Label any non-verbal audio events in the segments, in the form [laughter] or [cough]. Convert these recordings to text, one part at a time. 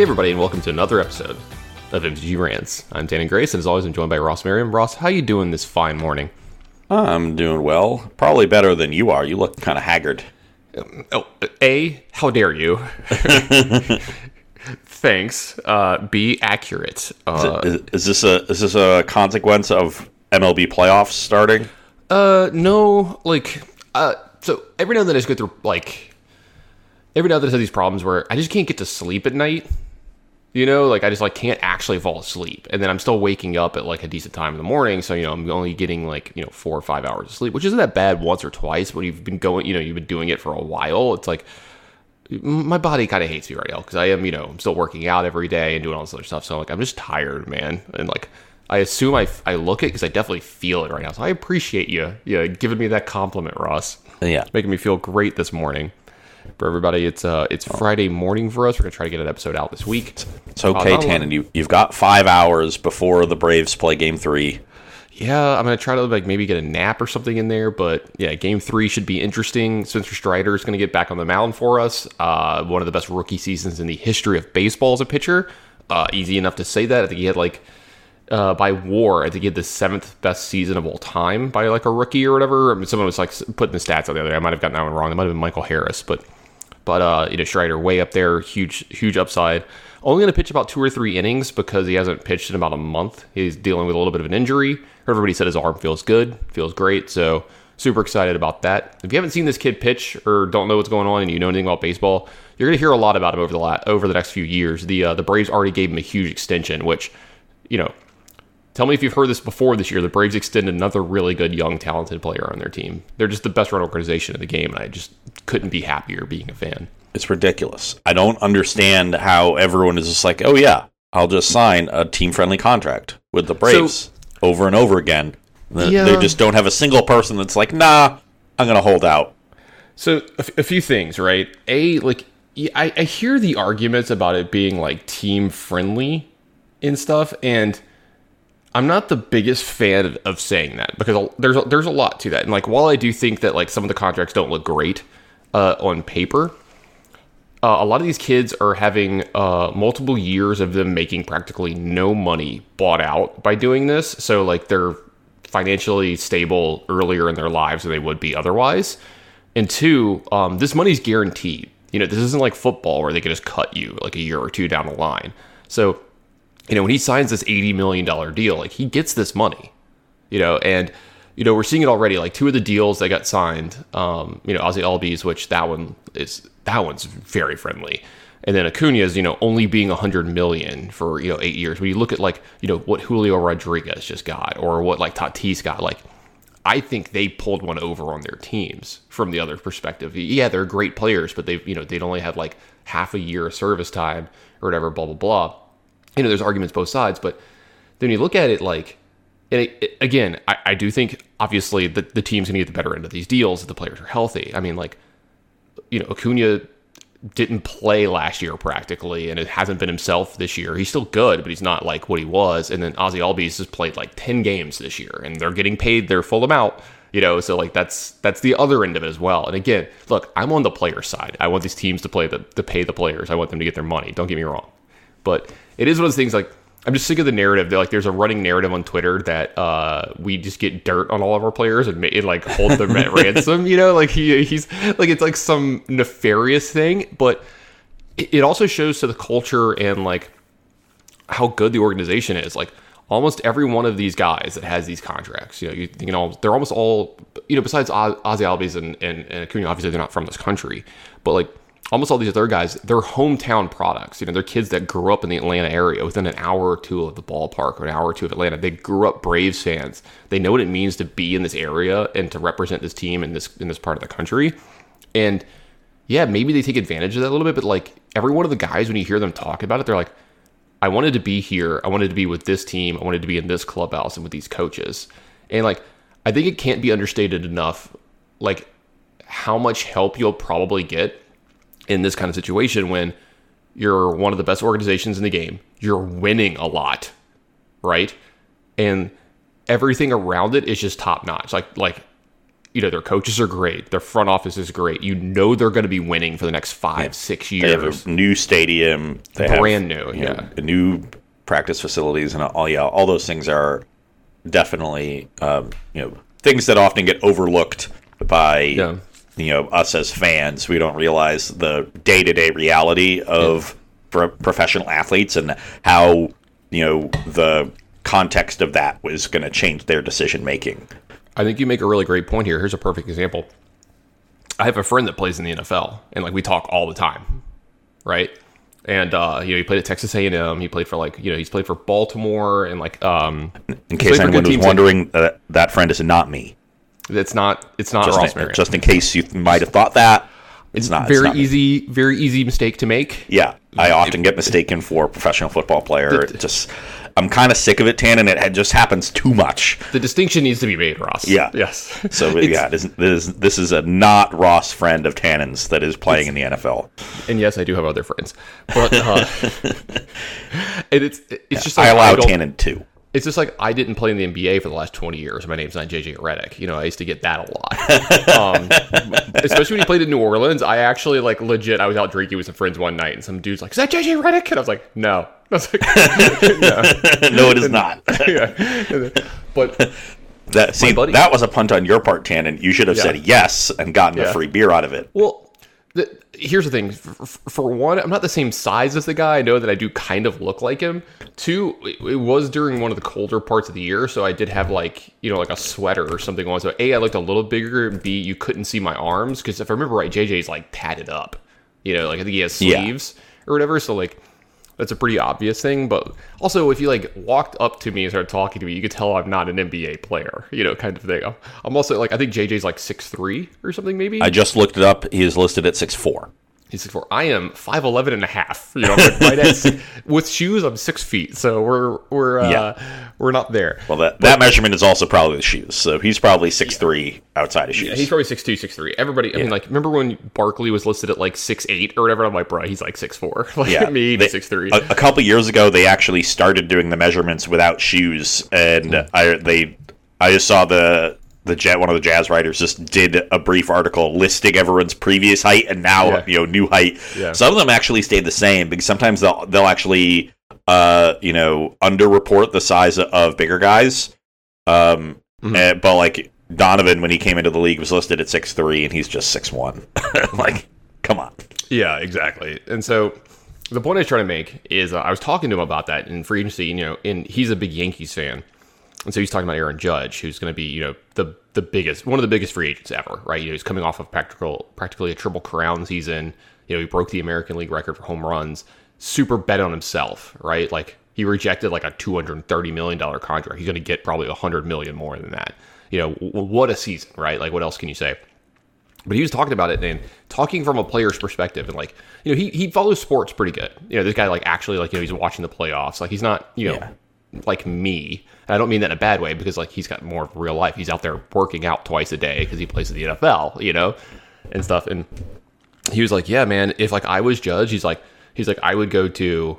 Hey, everybody, and welcome to another episode of MTG Rants. I'm Tannen Grace, and as always, I'm joined by Ross Merriam. Ross, how you doing this fine morning? I'm doing well. Probably better than you are. You look kind of haggard. Oh, A, how dare you? [laughs] Thanks. Uh, B, accurate. Uh, Is, is this a is this a consequence of MLB playoffs starting? uh, no, like, uh, so every now and then I just go through, like, every now and then I have these problems where I just can't get to sleep at night. You know, like I just like can't actually fall asleep, and then I'm still waking up at like a decent time in the morning. So you know, I'm only getting like you know four or five hours of sleep, which isn't that bad once or twice. When you've been going, you know, you've been doing it for a while. It's like my body kind of hates me right now because I am, you know, I'm still working out every day and doing all this other stuff. So I'm like I'm just tired, man, and like I assume I I look it because I definitely feel it right now. So I appreciate you, yeah, giving me that compliment, Ross Yeah. making me feel great this morning. For everybody, it's uh it's Friday morning for us. We're gonna try to get an episode out this week. It's okay, Uh, Tannen. You you've got five hours before the Braves play Game Three. Yeah, I'm gonna try to like maybe get a nap or something in there. But yeah, game three should be interesting. Spencer Strider is gonna get back on the mound for us. Uh, one of the best rookie seasons in the history of baseball as a pitcher. Uh, easy enough to say that. I think he had like uh, by WAR, I think he had the seventh best season of all time by like a rookie or whatever. I mean, someone was like putting the stats out the other day. I might have gotten that one wrong. It might have been Michael Harris, but but uh, you know Strider way up there, huge huge upside. Only going to pitch about two or three innings because he hasn't pitched in about a month. He's dealing with a little bit of an injury. Everybody said his arm feels good, feels great. So super excited about that. If you haven't seen this kid pitch or don't know what's going on and you know anything about baseball, you're going to hear a lot about him over the la- over the next few years. The uh, the Braves already gave him a huge extension, which you know Tell me if you've heard this before this year. The Braves extended another really good, young, talented player on their team. They're just the best run organization in the game, and I just couldn't be happier being a fan. It's ridiculous. I don't understand how everyone is just like, oh yeah, I'll just sign a team friendly contract with the Braves over and over again. They- Yeah. They just don't have a single person that's like, nah, I'm gonna hold out. So a, f- a few things, right? A like I hear the arguments about it being like team friendly and stuff, and I'm not the biggest fan of saying that because there's a, there's a lot to that. And like while I do think that like some of the contracts don't look great uh, on paper, uh, a lot of these kids are having uh, multiple years of them making practically no money bought out by doing this. So like they're financially stable earlier in their lives than they would be otherwise. And two, um, this money's guaranteed. You know, this isn't like football where they can just cut you like a year or two down the line. So, you know, when he signs this eighty million dollar deal, like he gets this money. You know, and you know we're seeing it already. Like two of the deals that got signed, um, you know, Ozzy Albies, which that one is that one's very friendly. And then Acuna's, you know, only being 100 million for, you know, eight years. When you look at like, you know, what Julio Rodriguez just got or what like Tatis got, like, I think they pulled one over on their teams from the other perspective. Yeah, they're great players, but they've, you know, they'd only had like half a year of service time or whatever, blah, blah, blah. You know, there's arguments both sides, but then you look at it like, and it, it- again, I, I do think obviously the, the team's going to get the better end of these deals if the players are healthy. I mean, like, you know, Acuna didn't play last year practically, and it hasn't been himself this year. He's still good, but he's not like what he was. And then Ozzy Albies has played like ten games this year, and they're getting paid their full amount. You know, so like that's that's the other end of it as well. And again, look, I'm on the player side. I want these teams to play the to pay the players. I want them to get their money. Don't get me wrong, but it is one of those things like. I'm just sick of the narrative. That, like, there's a running narrative on Twitter that uh, we just get dirt on all of our players and, and like hold them at [laughs] ransom. You know, like he he's like it's like some nefarious thing, but it, it also shows to the culture and like how good the organization is. Like almost every one of these guys that has these contracts, you know, you, you know, they're almost all, you know, besides Ozzy Albies and, and, and Acuna, obviously they're not from this country, but like almost all these other guys, they're hometown products. You know, they're kids that grew up in the Atlanta area within an hour or two of the ballpark or an hour or two of Atlanta. They grew up Braves fans. They know what it means to be in this area and to represent this team in this in this part of the country. And yeah, maybe they take advantage of that a little bit, but like every one of the guys, when you hear them talk about it, they're like, I wanted to be here. I wanted to be with this team. I wanted to be in this clubhouse and with these coaches. And like, I think it can't be understated enough, like how much help you'll probably get in this kind of situation when you're one of the best organizations in the game. You're winning a lot, right? And everything around it is just top notch. Like, like you know their coaches are great, their front office is great. You know they're going to be winning for the next five, six They have years. a new stadium. They Brand have, new, you know, yeah. a new practice facilities and all. Yeah, all those things are definitely um, you know things that often get overlooked by Yeah. You know us as fans. We don't realize the day to day reality of pro- professional athletes and how you know the context of that was going to change their decision making. I think you make a really great point here. Here's a perfect example. I have a friend that plays in the NFL, and like we talk all the time, right? And uh, you know, he played at Texas A&M. He played for like you know, he's played for Baltimore and like um. In case anyone was wondering, uh, that friend is not me. It's not. It's not Ross Just, Merriam. just in case you might have thought that, it's not. it's very not me. easy, very easy mistake to make. Yeah, I often get mistaken for a professional football player. It just, I'm kind of sick of it, Tan, and it just happens too much. The distinction needs to be made, Ross. Yeah. Yes. So [laughs] yeah, this, is, this is a not Ross friend of Tannen's that is playing in the NFL. And yes, I do have other friends, but uh, [laughs] [laughs] and it's it's just like I allow don't- Tannen too. It's just like I didn't play in the NBA for the last 20 years. My name's not JJ Redick. You know, I used to get that a lot. [laughs] um, especially when he played in New Orleans. I actually like legit. I was out drinking with some friends one night, and some dude's like, "Is that JJ Redick?" And I was like, "No." I was like, [laughs] "No." no, it is not. [laughs] yeah. But that, see, buddy- that was a punt on your part, Tannen. You should have Yeah. said yes and gotten a free beer out of it. Well, the, here's the thing. For, for one, I'm not the same size as the guy. I know that I do kind of look like him. Two, it, was during one of the colder parts of the year, so I did have like you know like a sweater or something on. So a, I looked a little bigger. And B, you couldn't see my arms because if I remember right, JJ's like tatted up. You know, like I think he has Yeah. sleeves or whatever. So like. That's a pretty obvious thing, but also if you like walked up to me and started talking to me, you could tell I'm not an NBA player, you know, kind of thing. I'm- also like I think JJ's like six three or something maybe. I just looked it up. He is listed at six four. He's six four. I am 5'11 and a half. You know, like right at six, [laughs] with shoes, I'm six feet. So we're we're uh, Yeah. we're not there. Well, that, that measurement is also probably the shoes. So he's probably six three outside of shoes. Yeah, He's probably six two, six three. Everybody, I mean, like, remember when Barkley was listed at like six eight or whatever? I'm like, bro, he's like six four. [laughs] Like Yeah, maybe they- six three. a, a couple years ago they actually started doing the measurements without shoes and Hmm. i they i just saw the the jet one of the jazz writers just did a brief article listing everyone's previous height and now Yeah. you know new height Yeah. some of them actually stayed the same because sometimes they'll they'll actually uh you know underreport the size of bigger guys um Mhm. eh, but like donovan when he came into the league was listed at six three and he's just six one [laughs] like come on Yeah, exactly. And so the point I was trying to make is uh, I was talking to him about that in free agency, you know, and he's a big Yankees fan. And so he's talking about Aaron Judge, who's going to be, you know, the the biggest, one of the biggest free agents ever, right? You know, he's coming off of practical, practically a triple crown season. You know, he broke the American League record for home runs. Super bet on himself, right? Like he rejected like a two hundred thirty million dollar contract. He's going to get probably a hundred million more than that. You know, w- what a season, right? Like what else can you say? But he was talking about it and talking from a player's perspective, and like you know, he he follows sports pretty good. You know, this guy like actually like you know he's watching the playoffs. Like he's not you know Yeah. like me. And I don't mean that in a bad way because like he's got more of real life. He's out there working out twice a day because he plays in the NFL, you know, and stuff. And he was like, yeah, man, if like I was judge, he's like he's like I would go to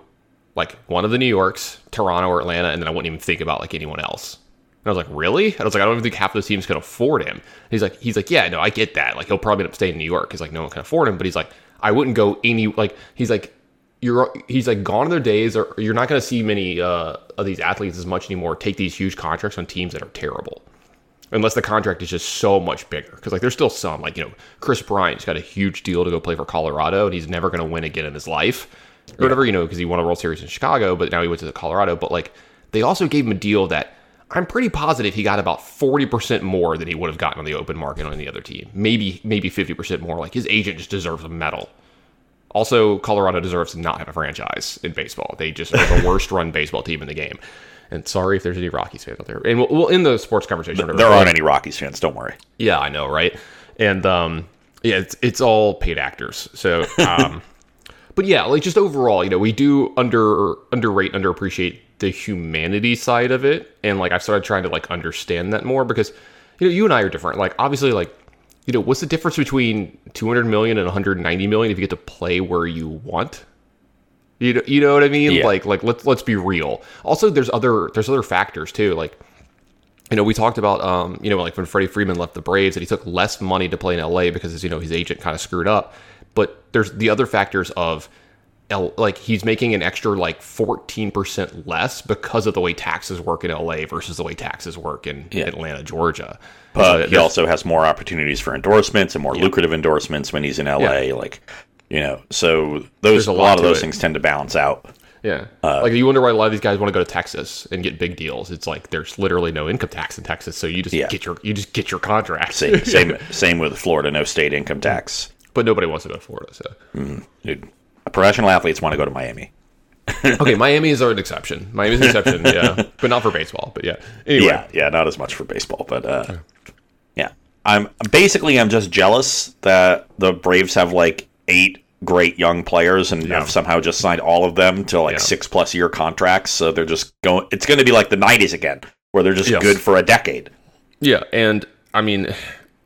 like one of the New Yorks, Toronto or Atlanta, and then I wouldn't even think about like anyone else. And I was like, really? And I was like, I don't even think half those teams can afford him. He's like, he's like, yeah, no, I get that. Like, he'll probably end up staying in New York. He's like, no one can afford him. But he's like, I wouldn't go any like. He's like, you're. He's like, gone are their days, or you're not going to see many uh, of these athletes as much anymore. Take these huge contracts on teams that are terrible, unless the contract is just so much bigger. Because like, there's still some like you know, Kris Bryant's got a huge deal to go play for Colorado, and he's never going to win again in his life, or whatever. You know, because he won a World Series in Chicago, but now he went to the Colorado. But like, they also gave him a deal that I'm pretty positive he got about 40% more than he would have gotten on the open market on the other team. Maybe maybe 50% more. Like his agent just deserves a medal. Also, Colorado deserves to not have a franchise in baseball. They just are the [laughs] worst run baseball team in the game. And sorry if there's any Rockies fans out there. And we'll, we'll end the sports conversation. there aren't any rockies fans don't worry Yeah, I know, right? And um, yeah, it's it's all paid actors. So, um, [laughs] but yeah, like just overall, you know, we do under underrate, underappreciate the humanity side of it, and like I've started trying to like understand that more because you know you and I are different. Like obviously, like you know, what's the difference between 200 million and 190 million if you get to play where you want? You know, you know what I mean? Yeah. Like like let's let's be real. Also, there's other there's other factors too. Like you know, we talked about, um, you know, like when Freddie Freeman left the Braves, that he took less money to play in LA because, you know, his agent kind of screwed up. But there's the other factors of, L, like he's making an extra like 14% less because of the way taxes work in LA versus the way taxes work in Yeah. Atlanta, Georgia. But So he also has more opportunities for endorsements and more lucrative endorsements when he's in LA. Like, you know, so those a a lot lot of those it. things tend to balance out. Yeah. Uh, like you wonder why a lot of these guys want to go to Texas and get big deals. It's like there's literally no income tax in Texas, so you just Yeah. get your you just get your contract. Same, [laughs] same, same with Florida, no state income tax. but nobody wants to go to Florida. So Dude, professional athletes want to go to Miami. [laughs] okay, Miami is an exception. Miami's an exception, [laughs] yeah, but not for baseball. But yeah, anyway, Yeah, yeah, not as much for baseball, but uh, yeah. I'm basically I'm just jealous that the Braves have like eight great young players and Yeah. have somehow just signed all of them to like Yeah. six plus year contracts. So they're just going. It's going to be like the '90s again, where they're just Yes. good for a decade. yeah, and I mean.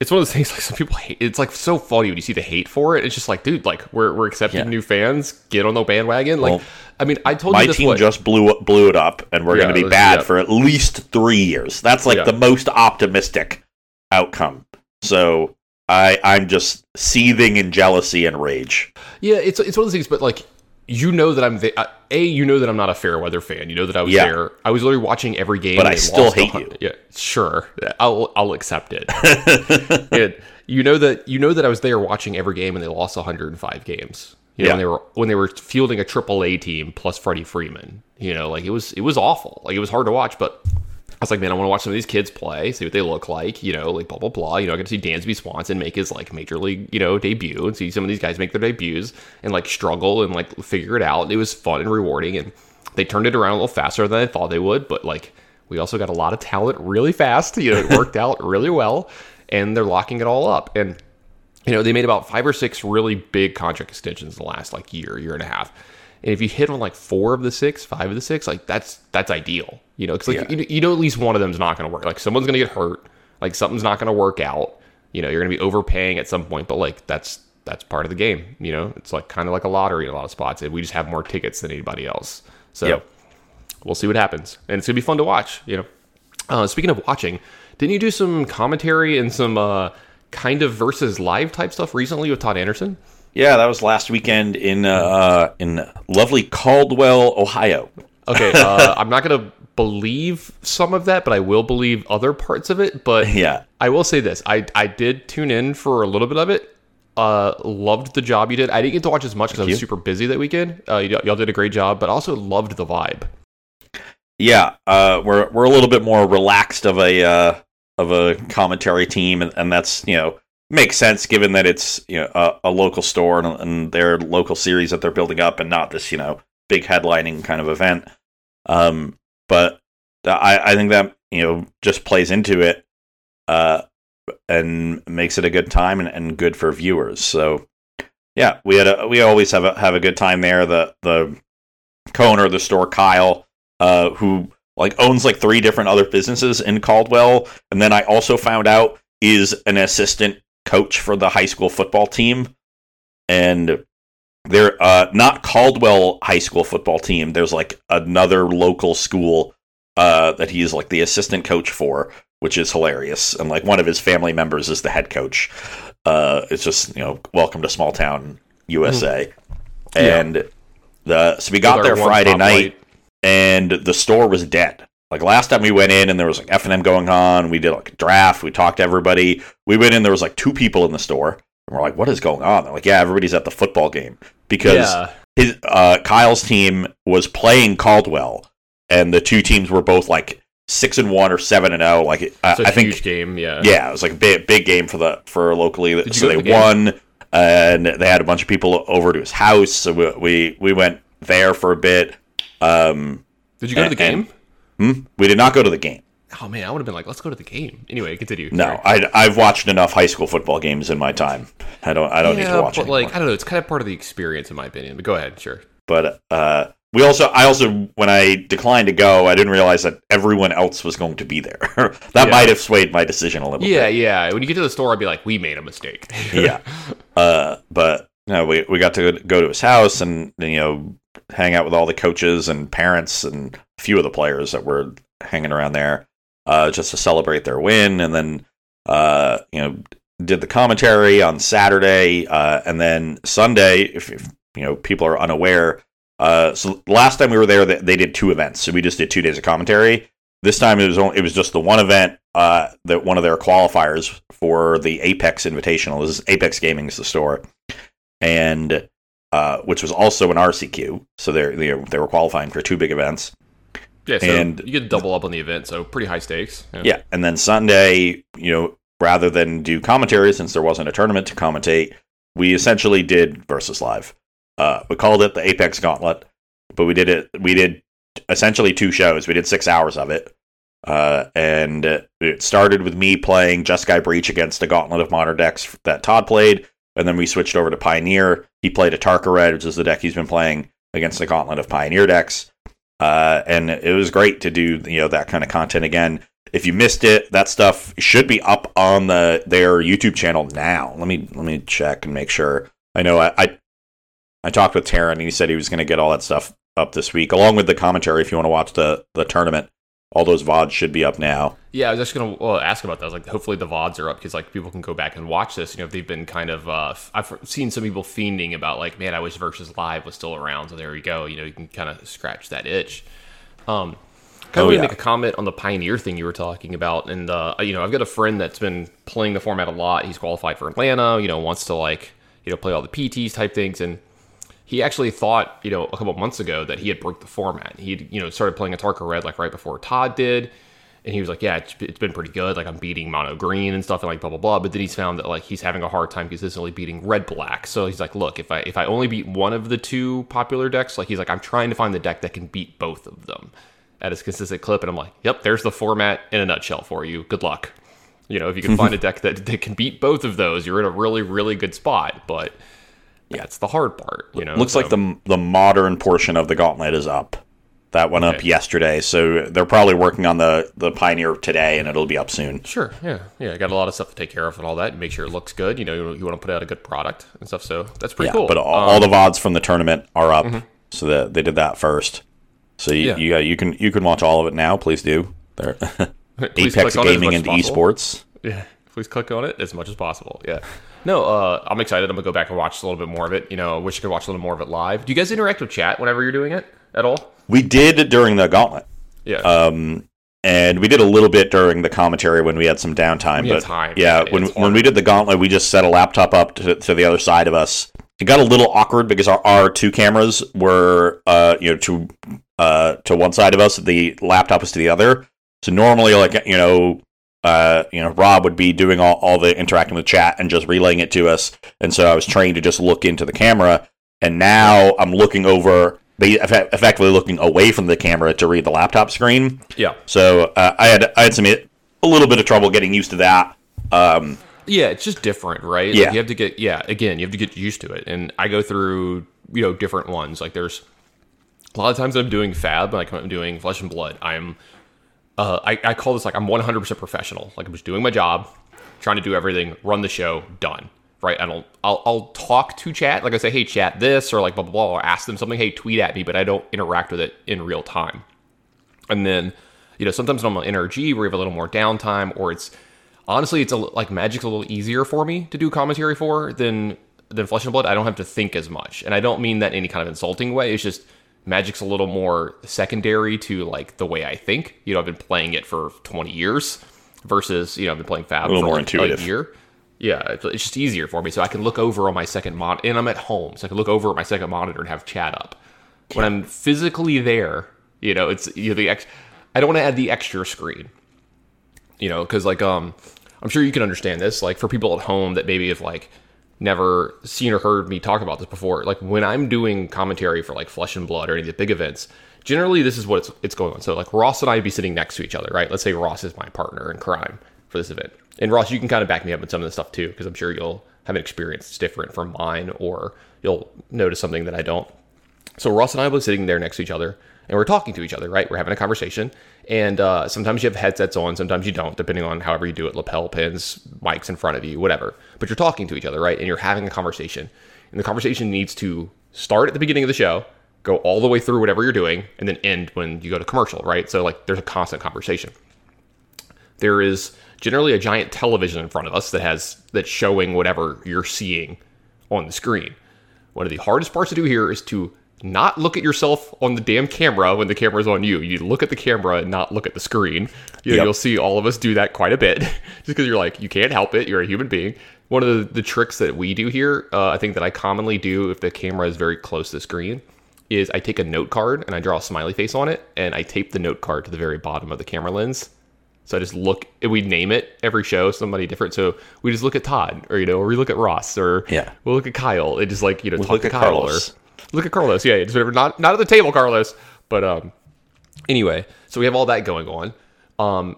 It's one of those things like some people hate. It's like so funny when you see the hate for it. It's just like, dude, like we're, we're accepting Yeah. new fans. Get on the bandwagon. Like, Well, I mean, I told My you this team what- just blew blew it up, and we're Yeah, going to be bad yeah. for at least three years. That's like the most optimistic outcome. So I I'm just seething in jealousy and rage. Yeah, it's it's one of those things, but like you know that I'm the, uh, a you know that I'm not a fair weather fan. You know that I was Yeah. there. I was literally watching every game. But I still hate you. Yeah, sure. I'll I'll accept it. [laughs] and you know that you know that I was there watching every game and they lost 105 games. You know, Yeah. when they were when they were fielding a triple A team plus Freddie Freeman. You know, like it was it was awful. Like it was hard to watch, but was like, man, I want to watch some of these kids play, see what they look like, you know, like blah blah blah. You know, I get to see Dansby Swanson make his like major league, you know, debut and see some of these guys make their debuts and like struggle and like figure it out. It was fun and rewarding, and they turned it around a little faster than I thought they would. But like, we also got a lot of talent really fast. You know, it [laughs] worked out really well, and they're locking it all up. And you know, they made about five or six really big contract extensions in the last like year, year and a half. And if you hit on like four of the six, five of the six, like that's that's ideal. You know, because like Yeah. you, you know at least one of them's not going to work. Like someone's going to get hurt. Like something's not going to work out. You know, you're going to be overpaying at some point. But like that's that's part of the game. You know, it's like kind of like a lottery in a lot of spots, and we just have more tickets than anybody else. So Yep. we'll see what happens, and it's gonna be fun to watch. You know, uh, speaking of watching, didn't you do some commentary and some uh, kind of versus live type stuff recently with Todd Anderson? Yeah, that was last weekend in uh, in lovely Caldwell, Ohio. Okay, uh, [laughs] I'm not gonna believe some of that, but I will believe other parts of it. But [laughs] Yeah. I will say this: I I did tune in for a little bit of it. Uh, loved the job you did. I didn't get to watch as much because I was super busy that weekend. Uh, y- y'all did a great job, but also loved the vibe. Yeah, uh, we're we're a little bit more relaxed of a uh, of a commentary team, and, and that's you know makes sense given that it's you know a, a local store and, and their local series that they're building up, and not this you know big headlining kind of event. Um, but I I think that you know just plays into it, uh, and makes it a good time and, and good for viewers. So yeah, we had a we always have a have a good time there. The the co-owner of the store, Kyle, uh, who like owns like three different other businesses in Caldwell, and then I also found out is an assistant coach for the high school football team, and they're uh, not Caldwell high school football team. There's like another local school uh, that he's like the assistant coach for, which is hilarious. And like one of his family members is the head coach. Uh, it's just you know, welcome to small town USA, Yeah. and the so we got there Friday night light. and the store was dead. Like last time we went in and there was like FNM going on. We did like a draft. We talked to everybody. We went in. There was like two people in the store. And we're like, what is going on? They're like, yeah, everybody's at the football game because Yeah. his uh, Kyle's team was playing Caldwell, and the two teams were both like six and one or seven and zero. Like I, It's a I think, huge game. Yeah. yeah, it was like a big, big game for the for locally. you so they the won, and they had a bunch of people over to his house. So we we, we went there for a bit. Um, Did you go to the and- game? Hmm? We did not go to the game. Oh man, I would have been like, let's go to the game. Anyway, continue. No, Sorry. I, I've watched enough high school football games in my time. I don't I don't need to watch but anymore. like I don't know, it's kind of part of the experience in my opinion. But go ahead, sure. but uh, we also I also when I declined to go, I didn't realize that everyone else was going to be there. [laughs] that Yeah. might have swayed my decision a little Yeah, bit. yeah. Yeah. When you get to the store, I'd be like, we made a mistake. Yeah. [laughs] Uh, but no, we we got to go to his house and you know hang out with all the coaches and parents and a few of the players that were hanging around there. uh, just to celebrate their win, and then uh, you know did the commentary on Saturday, uh, and then Sunday. If, if you know people are unaware, uh, so last time we were there, they, did two events, so we just did two days of commentary. This time it was only, it was just the one event uh, that one of their qualifiers for the Apex Invitational. This is Apex Gaming is the store, and uh, which was also an RCQ. So they they they were qualifying for two big events. Yeah, so And- you get double up on the event, so pretty high stakes. Yeah, and then Sunday, you know, rather than do commentary since there wasn't a tournament to commentate, we essentially did versus live. Uh, we called it the Apex Gauntlet, but we did it. We did essentially two shows. We did six hours of it, uh, and it started with me playing Jeskai Breach against a Gauntlet of Modern decks that Todd played, and then we switched over to Pioneer. He played a Tarkared, which is the deck he's been playing against the Gauntlet of Pioneer decks. Uh, and it was great to do you know that kind of content again. If you missed it, that stuff should be up on the their YouTube channel now. Let me let me check and make sure. I know I I, I talked with Taryn and he said he was going to get all that stuff up this week, along with the commentary. If you want to watch the the tournament, all those vods should be up now. Yeah, I was just gonna well, ask about that. I was like, hopefully the vods are up because like people can go back and watch this. You know, if they've been kind of. Uh, I've seen some people fiending about like, man, I wish versus live was still around. So there we go. You know, you can kind of scratch that itch. Um, kind Oh, of yeah. make a comment on the pioneer thing you were talking about, and uh, you know, I've got a friend that's been playing the format a lot. He's qualified for Atlanta. You know, wants to like you know play all the PTs type things, and he actually thought, you know, a couple months ago that he had broke the format. He'd, you know, started playing a Tarka Red like right before Todd did. And he was like, yeah, it's, it's been pretty good. Like I'm beating mono green and stuff and like blah, blah, blah. But then he's found that like he's having a hard time consistently beating red black. So he's like, look, if I, if I only beat one of the two popular decks, like he's like, I'm trying to find the deck that can beat both of them at his consistent clip. And I'm like, yep, there's the format in a nutshell for you. Good luck. You know, if you can find [laughs] a deck that, that can beat both of those, you're in a really, really good spot. But yeah, it's the hard part, you know. Looks so- like the the modern portion of the Gauntlet is up. That went up yesterday, so they're probably working on the the Pioneer today, and it'll be up soon. Sure. Yeah. Yeah. I got a lot of stuff to take care of and all that. and Make sure it looks good. You know, you, you want to put out a good product and stuff. So that's pretty Yeah, cool. but all, Um, all the vods from the tournament are up, so that they did that first. So you Yeah. you, got- you can you can watch all of it now. Please do. They're [laughs] [laughs] Apex click on it as Gaming and esports. Yeah. Please click on it as much as possible. Yeah. No, uh, I'm excited. I'm gonna go back and watch a little bit more of it. You know, I wish I could watch a little more of it live. Do you guys interact with chat whenever you're doing it at all? We did during the Gauntlet, Yeah. um, and we did a little bit during the commentary when we had some downtime. Had but time, yeah, yeah, when when we did the Gauntlet, we just set a laptop up to, to the other side of us. It got a little awkward because our, our two cameras were, uh, you know, to uh, to one side of us. The laptop was to the other. So normally, like you know, uh, you know, Rob would be doing all, all the interacting with chat and just relaying it to us. And so I was trained to just look into the camera. And now I'm looking over, effectively looking away from the camera to read the laptop screen. yeah. So uh, I had I had some a little bit of trouble getting used to that. Um, Yeah, it's just different, right? Yeah. Like you have to get yeah, again, you have to get used to it. And I go through, you know, different ones. Like there's a lot of times I'm doing fab, like I'm doing flesh and blood. I'm uh I, I call this like I'm 100% professional. Like I'm just doing my job, trying to do everything, run the show, done. Right? I don't I'll I'll talk to chat, like I say, hey chat this or like blah blah blah, or ask them something, hey, tweet at me, but I don't interact with it in real time. And then, you know, sometimes I'm on NRG, where we have a little more downtime, or it's honestly, it's a, like Magic's a little easier for me to do commentary for than than Flesh and Blood. I don't have to think as much, and I don't mean that in any kind of insulting way. It's just Magic's a little more secondary to like the way I think. You know, I've been playing it for 20 years versus you know I've been playing Fab little for more like intuitive. a year. Yeah, it's, just easier for me, so I can look over on my second mon, and I'm at home, so I can look over at my second monitor and have chat up. When I'm physically there, you know, it's you know the ex. I don't want to add the extra screen, you know, because like um, I'm sure you can understand this. Like for people at home that maybe have like never seen or heard me talk about this before. Like when I'm doing commentary for like Flesh and Blood or any of the big events, generally this is what it's, it's going on. So like Ross and I would be sitting next to each other, right? Let's say Ross is my partner in crime for this event, and Ross, you can kind of back me up in some of this stuff too, because I'm sure you'll have an experience that's different from mine, or you'll notice something that I don't. So Ross and I were sitting there next to each other, and we're talking to each other, right? We're having a conversation, and uh, sometimes you have headsets on, sometimes you don't, depending on however you do it. Lapel pins, mics in front of you, whatever. But you're talking to each other, right? And you're having a conversation, and the conversation needs to start at the beginning of the show, go all the way through whatever you're doing, and then end when you go to commercial, right? So like there's a constant conversation. there is generally a giant television in front of us that has that's showing whatever you're seeing on the screen. One of the hardest parts to do here is to not look at yourself on the damn camera when the camera's on you. You look at the camera and not look at the screen. You know, Yep. You'll see all of us do that quite a bit, [laughs] just because you're like you can't help it. You're a human being. One of the, the tricks that we do here, uh, I think that I commonly do if the camera is very close to the screen, is I take a note card and I draw a smiley face on it, and I tape the note card to the very bottom of the camera lens. So I just look. We name it every show somebody different. So we just look at Todd, or you know, or we look at Ross, or Yeah. we'll look at Kyle. It just like you know, talk look to at Kyle Carlos. or look at Carlos. Yeah, it's whatever. Not not at the table, Carlos. But um, anyway, so we have all that going on. Um,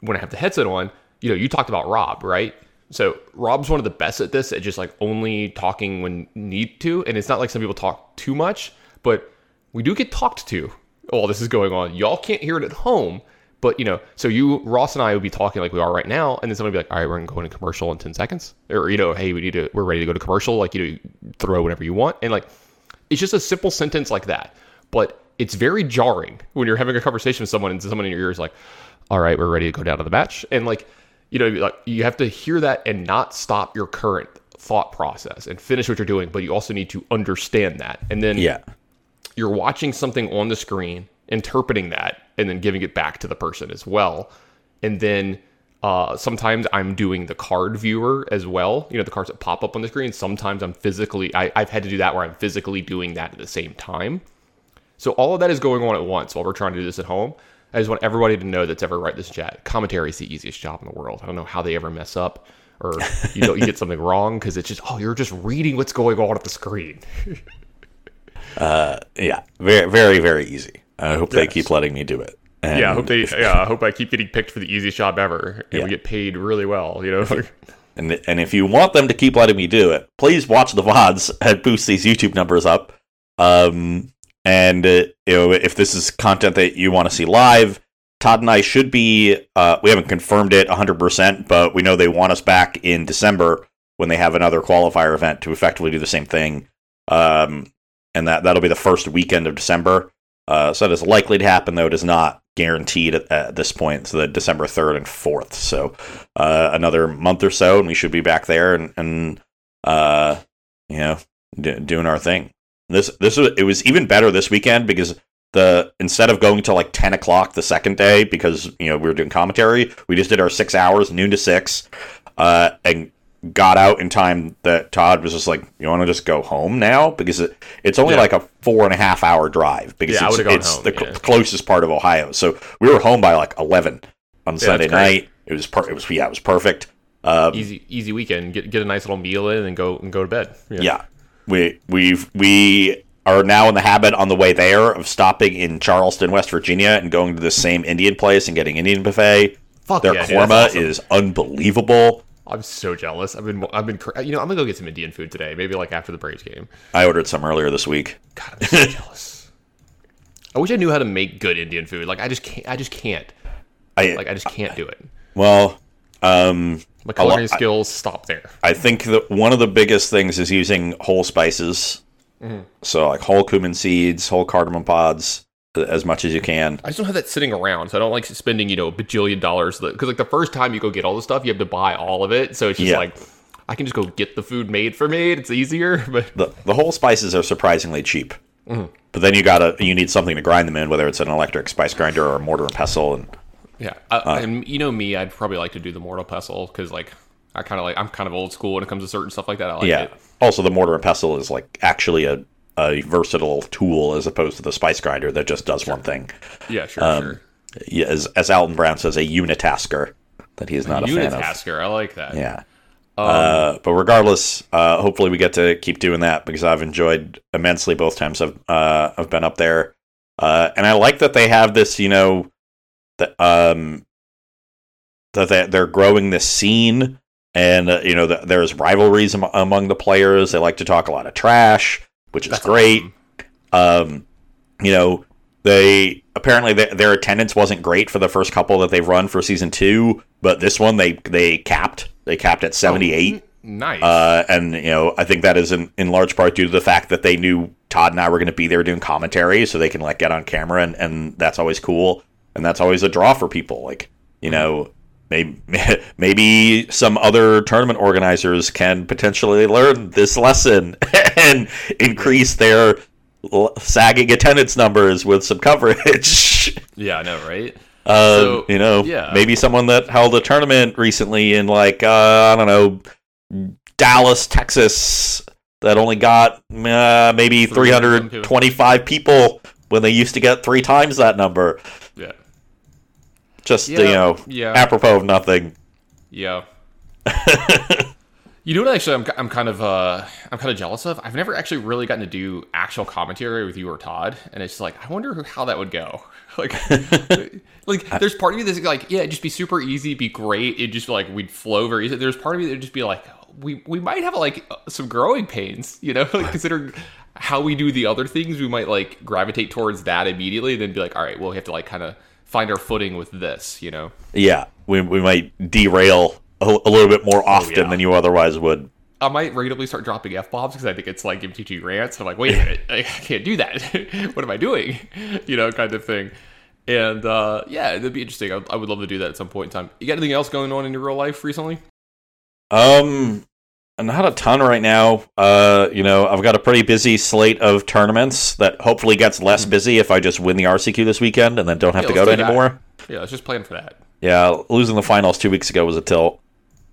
when I have the headset on, you know, you talked about Rob, right? So Rob's one of the best at this, at just like only talking when need to, and it's not like some people talk too much, but we do get talked to while this is going on. Y'all can't hear it at home, but you know, so you Ross and I would be talking like we are right now, and then somebody would be like, "All right, we're gonna go into commercial in ten seconds," or you know, "Hey, we need to, we're ready to go to commercial." Like you know, throw whatever you want, and like it's just a simple sentence like that, but it's very jarring when you're having a conversation with someone and someone in your ear is like, "All right, we're ready to go down to the match," and like you know, like you have to hear that and not stop your current thought process and finish what you're doing, but you also need to understand that, and then Yeah. you're watching something on the screen, interpreting that, and then giving it back to the person as well. And then uh, sometimes I'm doing the card viewer as well. You know, the cards that pop up on the screen. Sometimes I'm physically, I, I've had to do that where I'm physically doing that at the same time. So all of that is going on at once while we're trying to do this at home. I just want everybody to know that's ever write this chat. Commentary is the easiest job in the world. I don't know how they ever mess up or you know you get something [laughs] wrong because it's just oh you're just reading what's going on at the screen. [laughs] uh, Yeah. Very, very, very easy. I hope they keep letting me do it. And Yeah, I hope they. Yeah, I hope I keep getting picked for the easiest job ever, and Yeah. we get paid really well. You know, And, and if you want them to keep letting me do it, please watch the VODs and boost these YouTube numbers up. Um, and uh, you know, if this is content that you want to see live, Todd and I should be. Uh, we haven't confirmed it 100%, but we know they want us back in December when they have another qualifier event to effectively do the same thing. Um, and that that'll be the first weekend of December. Uh, so that is likely to happen, though it is not guaranteed at, at this point. So the December third and fourth. So uh, another month or so, and we should be back there and, and uh, you know d- doing our thing. This this was it was even better this weekend because the instead of going to like ten o'clock the second day because you know we were doing commentary, we just did our six hours, noon to six, uh, and got out in time that Todd was just like, "You want to just go home now?" Because it, it's only Yeah. like a four and a half hour drive because Yeah, it's, it's home, the cl- closest part of Ohio. So we were home by like eleven on Sunday night. It was per- it was yeah, it was perfect. Uh, easy easy weekend. Get get a nice little meal in and go and go to bed. yeah, we we've we are now in the habit on the way there of stopping in Charleston, West Virginia, and going to the same Indian place and getting Indian buffet. Fuck Their yeah, korma awesome. is unbelievable. I'm so jealous. I've been I've been cra- you know I'm gonna go get some Indian food today. Maybe like after the Braves game. I ordered some earlier this week. God, I'm so [laughs] jealous. I wish I knew how to make good Indian food. Like I just can't. I just can't. I Like I just can't do it. well, um, My culinary skills stop there. I think that one of the biggest things is using whole spices. Mm-hmm. So like whole cumin seeds, whole cardamom pods, as much as you can. I just don't have that sitting around, so I don't like spending you know a bajillion dollars. Because like the first time you go get all the stuff, you have to buy all of it. So it's just Yeah. like I can just go get the food made for me. It's easier, [laughs] but the the whole spices are surprisingly cheap. Mm-hmm. But then you gotta you need something to grind them in, whether it's an electric spice grinder or a mortar and pestle. And yeah. I, and you know me, I'd probably like to do the mortal pestle because like I kind of like I'm kind of old school when it comes to certain stuff like that. I like yeah, it. also the mortar and pestle is like actually a a versatile tool as opposed to the spice grinder that just does one thing. Yeah, sure, Um, sure. Yeah, as as Alton Brown says, a unitasker that he is not a fan of. Unitasker, I like that. Yeah. Um, uh, but regardless, uh, hopefully we get to keep doing that because I've enjoyed immensely both times I've uh, I've been up there, uh, and I like that they have this, you know, that um, that they, they're growing this scene, and uh, you know that there's rivalries am- among the players. They like to talk a lot of trash, which is That's great. awesome. Um, you know, they apparently their, their attendance wasn't great for the first couple that they've run for season two, but this one they they capped. They capped at seventy eight. Nice. Uh, and you know, I think that is in, in large part due to the fact that they knew Todd and I were going to be there doing commentary, so they can like get on camera, and, and that's always cool, and that's always a draw for people. Like you know, maybe [laughs] maybe some other tournament organizers can potentially learn this lesson [laughs] and increase their sagging attendance numbers with some coverage. [laughs] Yeah, I know, right? Um, So, you know, yeah. maybe someone that held a tournament recently in like uh, I don't know Dallas, Texas, that only got uh, maybe 325 people when they used to get three times that number. Just Yeah, you know, yeah. apropos of nothing. Yeah. [laughs] you know what? Actually, I'm, I'm kind of uh, I'm kind of jealous of. I've never actually really gotten to do actual commentary with you or Todd, and it's like I wonder how that would go. [laughs] Like, [laughs] like there's part of me that's like, yeah, it'd just be super easy, be great. It'd just be like we'd flow very easy. There's part of me that'd just be like, we we might have like uh, some growing pains, you know, like considering how we do the other things, we might like gravitate towards that immediately, and then be like, all right, well, we have to like kind of find our footing with this, you know. Yeah, we, we might derail a, a little bit more often yeah. than you otherwise would. I might regularly start dropping f bombs because I think it's like MTG rants. I'm like, wait a minute, I can't do that. [laughs] what am I doing? You know, kind of thing. And uh, yeah, it'd be interesting. I, I would love to do that at some point in time. You got anything else going on in your real life recently? Um, not a ton right now. Uh, you know, I've got a pretty busy slate of tournaments that hopefully gets less busy if I just win the RCQ this weekend and then don't have. Yeah, to go to anymore. Yeah, let's just plan for that. Yeah, losing the finals two weeks ago was a tilt.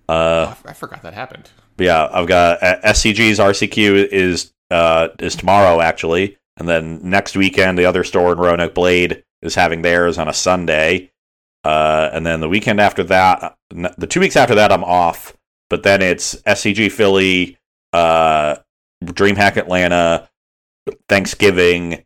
Oh, I forgot that happened. Yeah, I've got uh, SCG's RCQ is uh is tomorrow actually, and then next weekend the other store in Roanoke Blade is having theirs on a Sunday, uh, and then the weekend after that, the two weeks after that, I'm off. But then it's SCG Philly, uh, DreamHack Atlanta, Thanksgiving,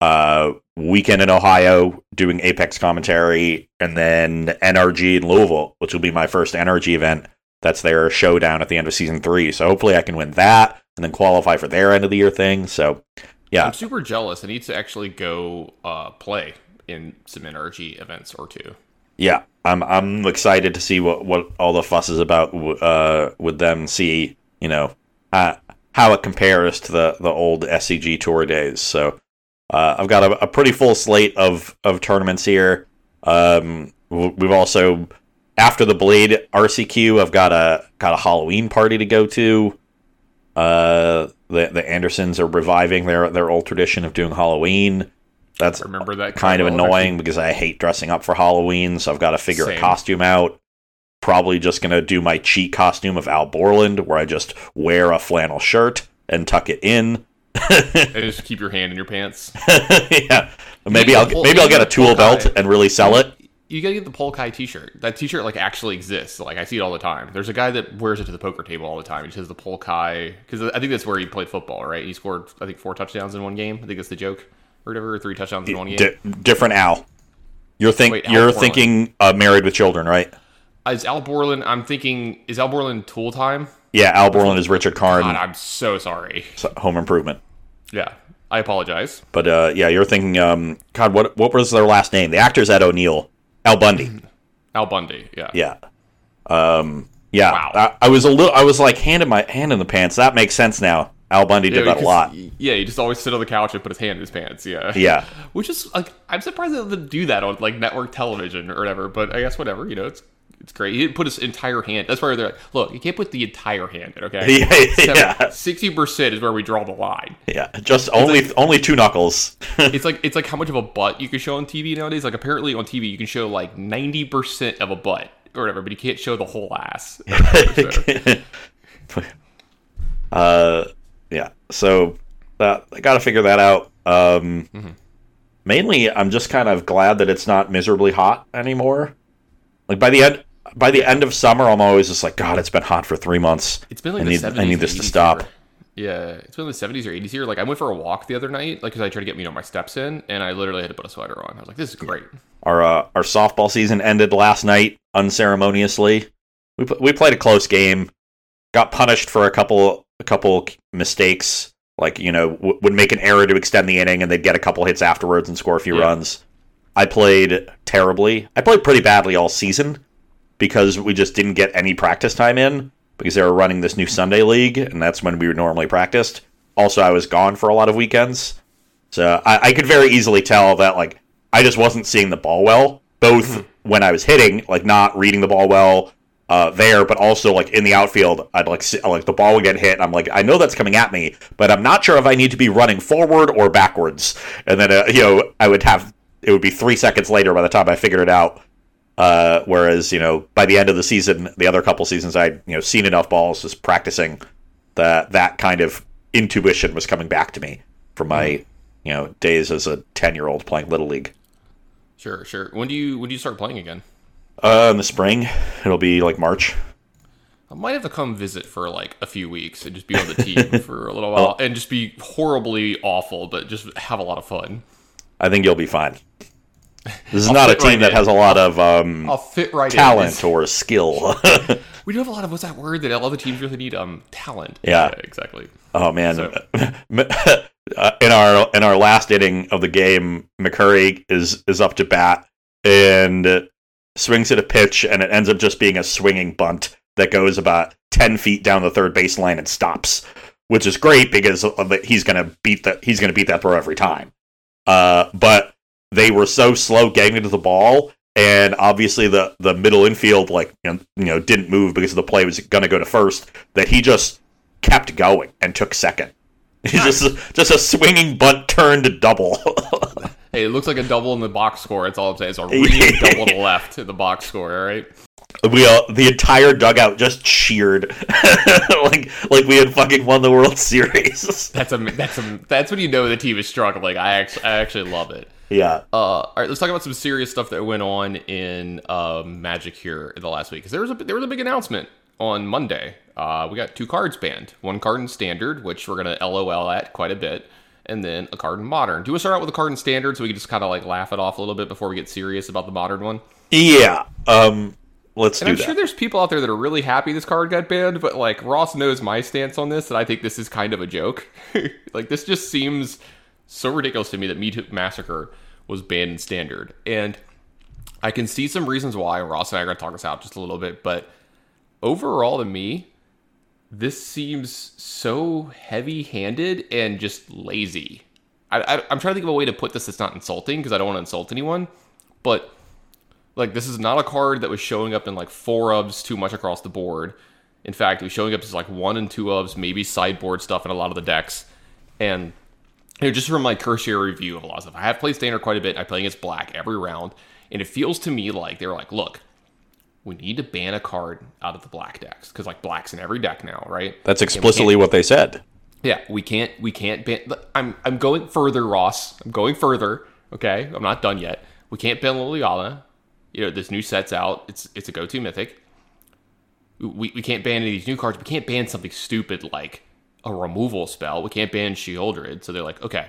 uh, weekend in Ohio doing Apex commentary, and then NRG in Louisville, which will be my first NRG event. That's their showdown at the end of season three. So hopefully I can win that and then qualify for their end of the year thing. So yeah, I'm super jealous. I need to actually go uh, play in some NRG events or two. Yeah, I'm I'm excited to see what what all the fuss is about uh, with them. See you know uh, how it compares to the the old SCG tour days. So uh, I've got a, a pretty full slate of of tournaments here. Um, we've also after the Blade RCQ, I've got a got a Halloween party to go to. Uh, the the Andersons are reviving their their old tradition of doing Halloween. That's Remember that kind of annoying because I hate dressing up for Halloween, so I've got to figure a costume out. Probably just gonna do my cheat costume of Al Borland, where I just wear a flannel shirt and tuck it in. [laughs] And just keep your hand in your pants. [laughs] yeah, maybe I'll maybe I'll get a tool belt and really sell it. You gotta get the Polk High T-shirt. That T-shirt like actually exists. Like I see it all the time. There's a guy that wears it to the poker table all the time. He says the Polk High because I think that's where he played football, right? He scored I think four touchdowns in one game. I think that's the joke or whatever, three touchdowns in one game. Di- different Al. You're think Wait, Al you're Borland. thinking uh, married with children, right? Is Al Borland? I'm thinking is Al Borland Tool Time? Yeah, Al Borland is Richard Karn, God, I'm so sorry. Home Improvement. Yeah, I apologize. But uh, yeah, you're thinking, um, God, what what was their last name? The actor's Ed O'Neill, Al Bundy. [laughs] Al Bundy. Yeah. Yeah. Um, yeah. Wow. I, I was a little. I was like hand in my hand in the pants. That makes sense now. Al Bundy did Yeah, that a lot. Yeah, he just always sit on the couch and put his hand in his pants. Yeah. Yeah. [laughs] Which is like I'm surprised they do that on like network television or whatever. But I guess whatever. You know, it's it's great. He didn't put his entire hand. That's why they're like, look, you can't put the entire hand in. Okay. [laughs] Yeah, yeah. Sixty percent is where we draw the line. Yeah. Just only only two knuckles. [laughs] It's like it's like how much of a butt you can show on TV nowadays. Like apparently on TV you can show like ninety percent of a butt or whatever, but you can't show the whole ass. So, uh, yeah. So uh, I got to figure that out. Um, Mm-hmm. mainly, I'm just kind of glad that it's not miserably hot anymore. Like by the end. By the end of summer, I'm always just like, God, it's been hot for three months. It's been like I the need, 70s I need this to stop. Yeah, it's been in the 70s or 80s here. Like I went for a walk the other night, like because I tried to get you know my steps in, and I literally had to put a sweater on. I was like, this is great. Our uh, our softball season ended last night unceremoniously. We pl- we played a close game, got punished for a couple a couple mistakes. Like you know, w- would make an error to extend the inning, and they'd get a couple hits afterwards and score a few Yeah. runs. I played terribly. I played pretty badly all season because we just didn't get any practice time in because they were running this new Sunday league, and that's when we were normally practiced. Also, I was gone for a lot of weekends, so I, I could very easily tell that like I just wasn't seeing the ball well, both hmm. when I was hitting, like not reading the ball well uh, there, but also like in the outfield, I'd like like the ball would get hit. And I'm like, I know that's coming at me, but I'm not sure if I need to be running forward or backwards. And then uh, you know I would have it would be three seconds later by the time I figured it out. Uh, whereas you know by the end of the season, the other couple seasons, I'd you know seen enough balls, just practicing that that kind of intuition was coming back to me from my you know days as a ten year old playing little league. Sure, sure. When do you when do you start playing again? Uh, in the spring, it'll be like March. I might have to come visit for like a few weeks and just be on the team [laughs] for a little while and just be horribly awful, but just have a lot of fun. I think you'll be fine. This is not a team right that in. has a lot of um, I'll fit right talent in. or skill. [laughs] We do have a lot of what's that word that all of the teams really need? Um, talent. Yeah. exactly. oh man, So- [laughs] Uh, in our in our last inning of the game, McCurry is is up to bat and swings at a pitch, and it ends up just being a swinging bunt that goes about ten feet down the third base line and stops, which is great because he's gonna beat that he's gonna beat that throw every time. Uh, but they were so slow getting to the ball, and obviously the the middle infield like you know, you know didn't move because the play was gonna go to first. That he just kept going and took second. [laughs] He's just just a swinging bunt turned double. [laughs] Hey, it looks like a double in the box score. That's all I'm saying. It's a [laughs] ringing double to left in the box score. All right. we all, the entire dugout just cheered [laughs] like like we had fucking won the World Series. [laughs] That's a that's a that's when you know the team is struggling. I actually I actually love it. yeah. Uh, all right, let's talk about some serious stuff that went on in um, Magic here in the last week. Because there was a there was a big announcement on Monday. Uh, we got two cards banned. One card in standard, which we're gonna LOL at quite a bit, and then a card in modern. Do we start out with a card in standard so we can just kind of like laugh it off a little bit before we get serious about the modern one? Yeah. Um let's And I'm that. sure there's people out there that are really happy this card got banned, but like Ross knows my stance on this, and I think this is kind of a joke. [laughs] like this just seems so ridiculous to me that Me Meat Massacre was banned in standard, and I can see some reasons why. Ross and I are gonna talk this out just a little bit, but overall, to me, this seems so heavy-handed and just lazy. I, I'm trying to think of a way to put this that's not insulting because I don't want to insult anyone, but like this is not a card that was showing up in like four ofs too much across the board. In fact, it was showing up as like one and two ofs, maybe sideboard stuff in a lot of the decks. And you know, just from my cursory review of a lot of stuff, I have played standard quite a bit. I play against black every round, and it feels to me like they were like, look, we need to ban a card out of the black decks because like black's in every deck now, right? That's And we can't- explicitly what they said. yeah, we can't we can't ban. I'm I'm going further, Ross. I'm going further. Okay, I'm not done yet. We can't ban Liliana. You know, this new set's out. It's it's a go-to mythic. We, we can't ban any of these new cards. We can't ban something stupid like a removal spell. We can't ban Sheoldred. So they're like, okay,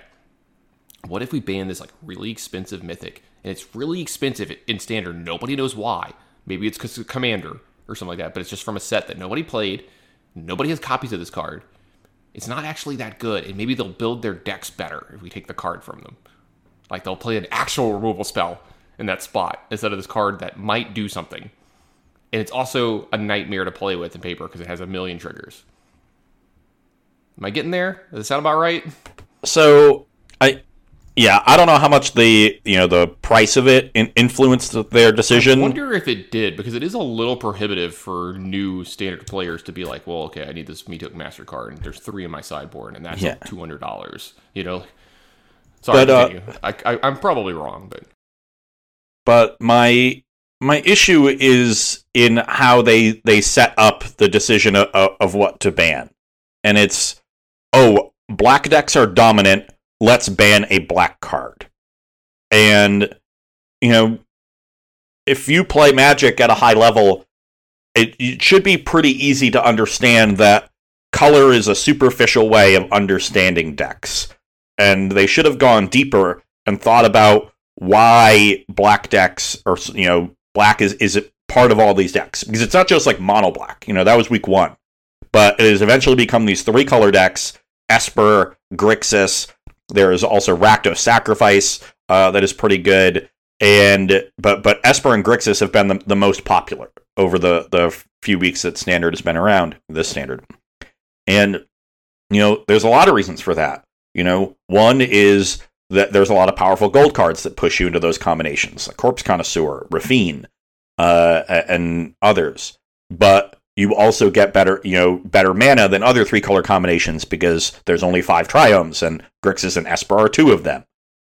what if we ban this like really expensive mythic? And it's really expensive in standard. Nobody knows why. Maybe it's because commander or something like that. But it's just from a set that nobody played. Nobody has copies of this card it's not actually that good, and maybe they'll build their decks better if we take the card from them. Like they'll play an actual removal spell in that spot instead of this card that might do something. And it's also a nightmare to play with in paper because it has a million triggers. Am I getting there? Does it sound about right? So I yeah, I don't know how much the you know the price of it in, influenced their decision. I wonder if it did because it is a little prohibitive for new standard players to be like, well, okay, I need this Meathook Massacre card, and there's three in my sideboard, and that's Yeah. two hundred dollars. You know. Sorry, But, uh. I, I, I'm probably wrong, but but my my issue is in how they they set up the decision of, of what to ban and it's oh black decks are dominant let's ban a black card. And you know if you play magic at a high level it, it should be pretty easy to understand that color is a superficial way of understanding decks. And they should have gone deeper and thought about why black decks or you know black is is part of all these decks. Because it's not just like mono black. You know that was week one. But it has eventually become these three color decks esper grixis there is also rakdos sacrifice uh, that is pretty good. And but but esper and grixis have been the, the most popular over the the few weeks that standard has been around this standard. And you know there's a lot of reasons for that you know. One is that there's a lot of powerful gold cards that push you into those combinations, like Corpse Connoisseur, Raffine, uh, and others. But you also get better, you know, better mana than other three color combinations because there's only five triomes, and Grixis and Esper are two of them.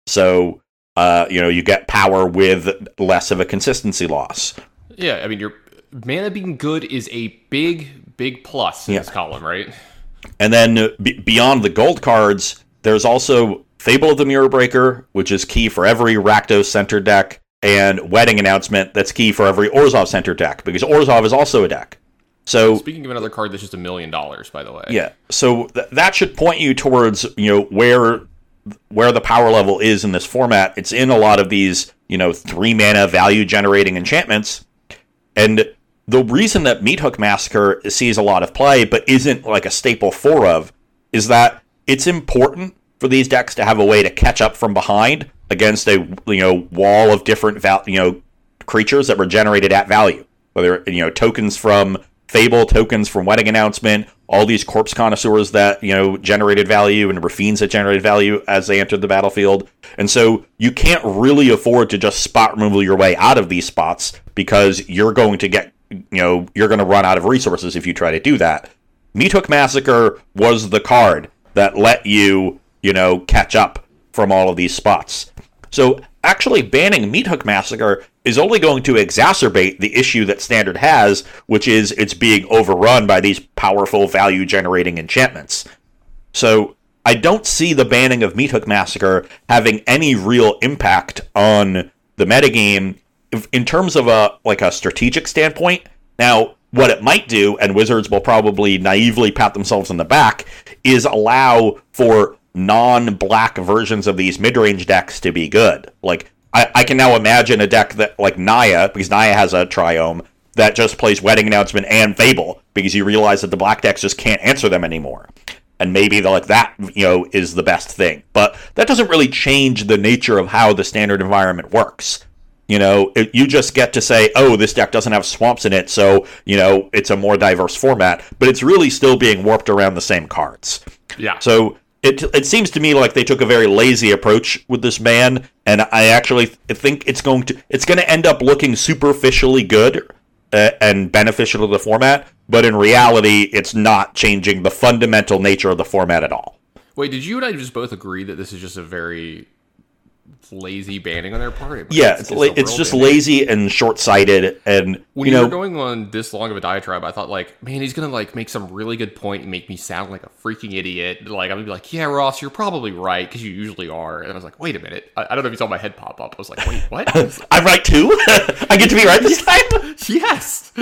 So, uh, you know, you get power with less of a consistency loss. Yeah, I mean, your mana being good is a big, big plus in Yeah. this column, right? And then uh, b- beyond the gold cards, there's also Fable of the Mirror Breaker, which is key for every Rakdos center deck, and Wedding Announcement, that's key for every Orzhov center deck, because Orzhov is also a deck. So Speaking of another card that's just a million dollars, by the way. yeah, so th- that should point you towards you know where where the power level is in this format. It's in a lot of these you know three mana value generating enchantments, and the reason that Meat Hook Massacre sees a lot of play but isn't like a staple four of is that it's important for these decks to have a way to catch up from behind against a you know wall of different val- you know creatures that were generated at value, whether you know tokens from Fable, tokens from Wedding Announcement, all these corpse connoisseurs that you know generated value and Raffines that generated value as they entered the battlefield, and so you can't really afford to just spot removal your way out of these spots because you're going to get you know you're going to run out of resources if you try to do that. Meat Hook Massacre was the card that let you you know catch up from all of these spots. So actually banning Meat Hook Massacre is only going to exacerbate the issue that Standard has, which is it's being overrun by these powerful value generating enchantments. So I don't see the banning of Meat Hook Massacre having any real impact on the metagame in terms of a like a strategic standpoint. Now, what it might do, and Wizards will probably naively pat themselves on the back, is allow for non-black versions of these mid-range decks to be good. Like I, I can now imagine a deck that like Naya, because Naya has a triome that just plays Wedding Announcement and Fable, because you realize that the black decks just can't answer them anymore. And maybe like that, you know, is the best thing. But that doesn't really change the nature of how the standard environment works. You know, it, you just get to say, oh, this deck doesn't have swamps in it, so, you know, it's a more diverse format, but it's really still being warped around the same cards. Yeah. So it, it seems to me like they took a very lazy approach with this ban, and I actually th- think it's going to it's going to end up looking superficially good uh, and beneficial to the format, but in reality, it's not changing the fundamental nature of the format at all. Wait, did you and I just both agree that this is just a very lazy banning on their part? Yeah, it's, la- it's just ending. lazy and short-sighted, and When you you, know, were going on this long of a diatribe, I thought like, man, he's gonna like make some really good point and make me sound like a freaking idiot. Like I'm gonna be like, yeah, Ross, you're probably right because you usually are. And I was like, wait a minute, I, I don't know if you saw my head pop up. I was like, wait, what? [laughs] I'm right too. [laughs] I get to be right this [laughs] time. yes.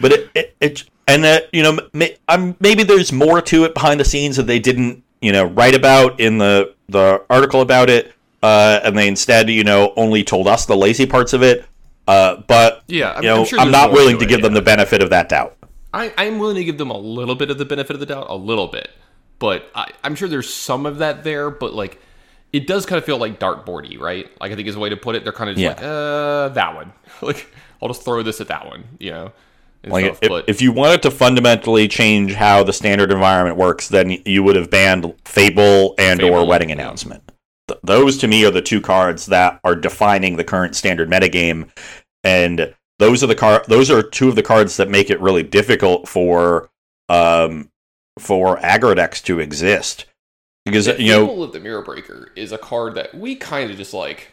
but it, it, it and uh, you know may, maybe there's more to it behind the scenes that they didn't you know write about in the the article about it uh, and they instead you know only told us the lazy parts of it uh, but Yeah, I'm- you know I'm sure I'm not willing to it, give them the benefit of that doubt I, I'm willing to give them a little bit of the benefit of the doubt, a little bit, but I, I'm sure there's some of that there. But like, it does kind of feel like dartboardy, right? Like I think is a way to put it. They're kind of just Yeah. like, uh, that one. [laughs] like I'll just throw this at that one, you know. Like if, if you wanted to fundamentally change how the standard environment works then you would have banned fable and or wedding yeah. announcement Th- those to me are the two cards that are defining the current standard metagame and those are the car those are two of the cards that make it really difficult for um for aggro decks to exist because The you know Fable of the Mirror Breaker is a card that we kind of just like.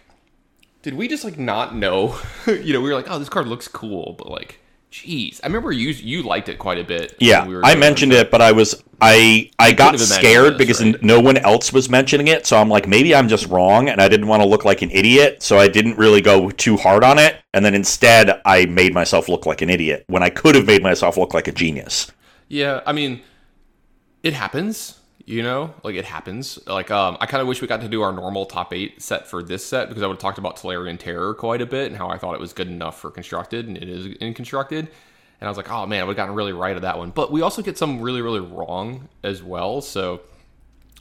Did we just like not know? [laughs] you know, we were like, oh, this card looks cool, but like, jeez, I remember you you liked it quite a bit. Yeah, we were I mentioned it, but I was I I got scared this, because right? no one else was mentioning it, so I'm like maybe I'm just wrong, and I didn't want to look like an idiot, so I didn't really go too hard on it, and then instead I made myself look like an idiot when I could have made myself look like a genius. Yeah, I mean, it happens. You know, like it happens. Like, um, I kind of wish we got to do our normal top eight set for this set because I would have talked about Tolarian Terror quite a bit and how I thought it was good enough for constructed, and it is in constructed. And I was like, oh man, I would have gotten really right at that one. But we also get some really, really wrong as well. So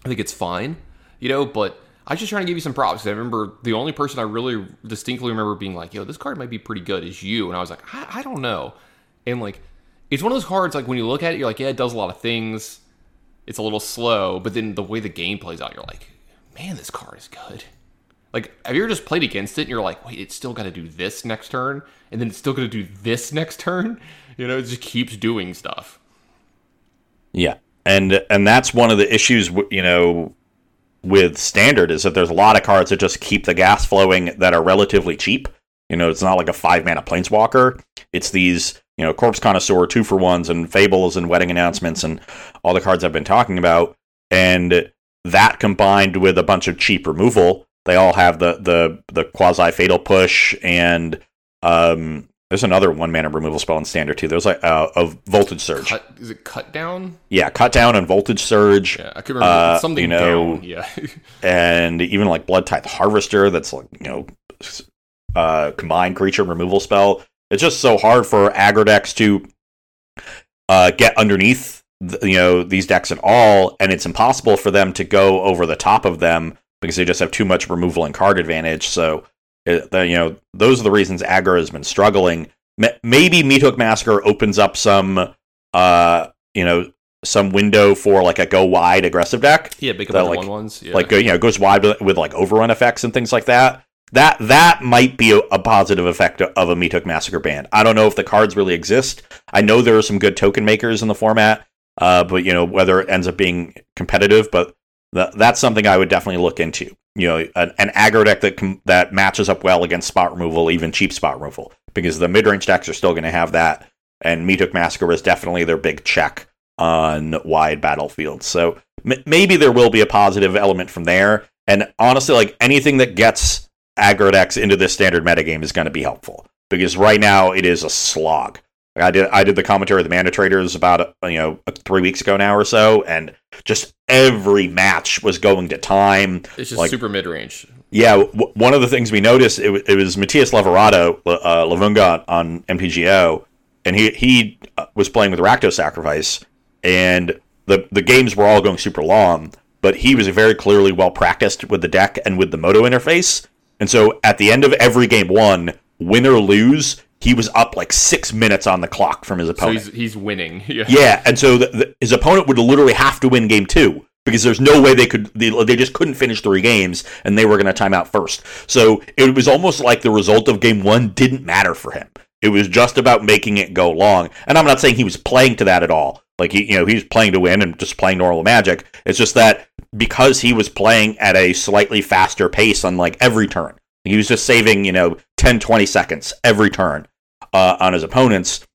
I think it's fine, you know. But I was just trying to give you some props I remember the only person I really distinctly remember being like, "Yo, this card might be pretty good," is you. And I was like, I, I don't know. And like, it's one of those cards like when you look at it, you're like, yeah, it does a lot of things. It's a little slow, but then the way the game plays out, you're like, man, this card is good. Like, have you ever just played against it and you're like, wait, it's still got to do this next turn, and then it's still going to do this next turn? [laughs] You know, it just keeps doing stuff. Yeah, and and that's one of the issues, you know, with standard is that there's a lot of cards that just keep the gas flowing that are relatively cheap. You know, it's not like a five mana planeswalker. It's these, you know, Corpse Connoisseur, two for ones, and Fables and Wedding Announcements, and all the cards I've been talking about. And that combined with a bunch of cheap removal, they all have the the the quasi fatal push and um, there's another one mana removal spell in standard too. There's like uh, a voltage surge. Cut, is it cut down? Yeah, cut down and voltage surge. Yeah, I could remember uh, something you know, down. Yeah, [laughs] and even like blood tithe harvester. That's like you know, uh, combined creature removal spell. It's just so hard for aggro decks to uh, get underneath the, you know these decks at all, and it's impossible for them to go over the top of them because they just have too much removal and card advantage. So it, you know, those are the reasons aggro has been struggling. Maybe Meathook Massacre opens up some, uh, you know, some window for like a go wide aggressive deck. Yeah, big that, like, one ones. Yeah. Like you know, goes wide with, with, like overrun effects and things like that. That that might be a, a positive effect of a Meathook Massacre band. I don't know if the cards really exist. I know there are some good token makers in the format, uh, but you know whether it ends up being competitive. But that's something I would definitely look into. You know, an, an aggro deck that com- that matches up well against spot removal, even cheap spot removal, because the mid range decks are still going to have that. And Meathook Massacre is definitely their big check on wide battlefields. So m- maybe there will be a positive element from there. And honestly, like anything that gets aggro decks into this standard metagame is going to be helpful because right now it is a slog. I did I did the commentary of the Mana Traders about you know three weeks ago now or so, and just every match was going to time. It's just like, super mid range. Yeah, w- one of the things we noticed it, w- it was Matthias Leverato, uh, Lavunga on MTGO, and he he uh, was playing with Rakdos Sacrifice, and the the games were all going super long, but he was very clearly well practiced with the deck and with the Moto interface, and so at the end of every game one, win or lose, he was up like six minutes on the clock from his opponent. So he's, he's winning. [laughs] Yeah. yeah, and so the, the, his opponent would literally have to win game two because there's no way they could. They, they just couldn't finish three games, and they were going to time out first. So it was almost like the result of game one didn't matter for him. It was just about making it go long. And I'm not saying he was playing to that at all. Like he, you know, he's playing to win and just playing normal magic. It's just that because he was playing at a slightly faster pace on like every turn, he was just saving, you know, 10, 20 seconds every turn uh, on his opponents,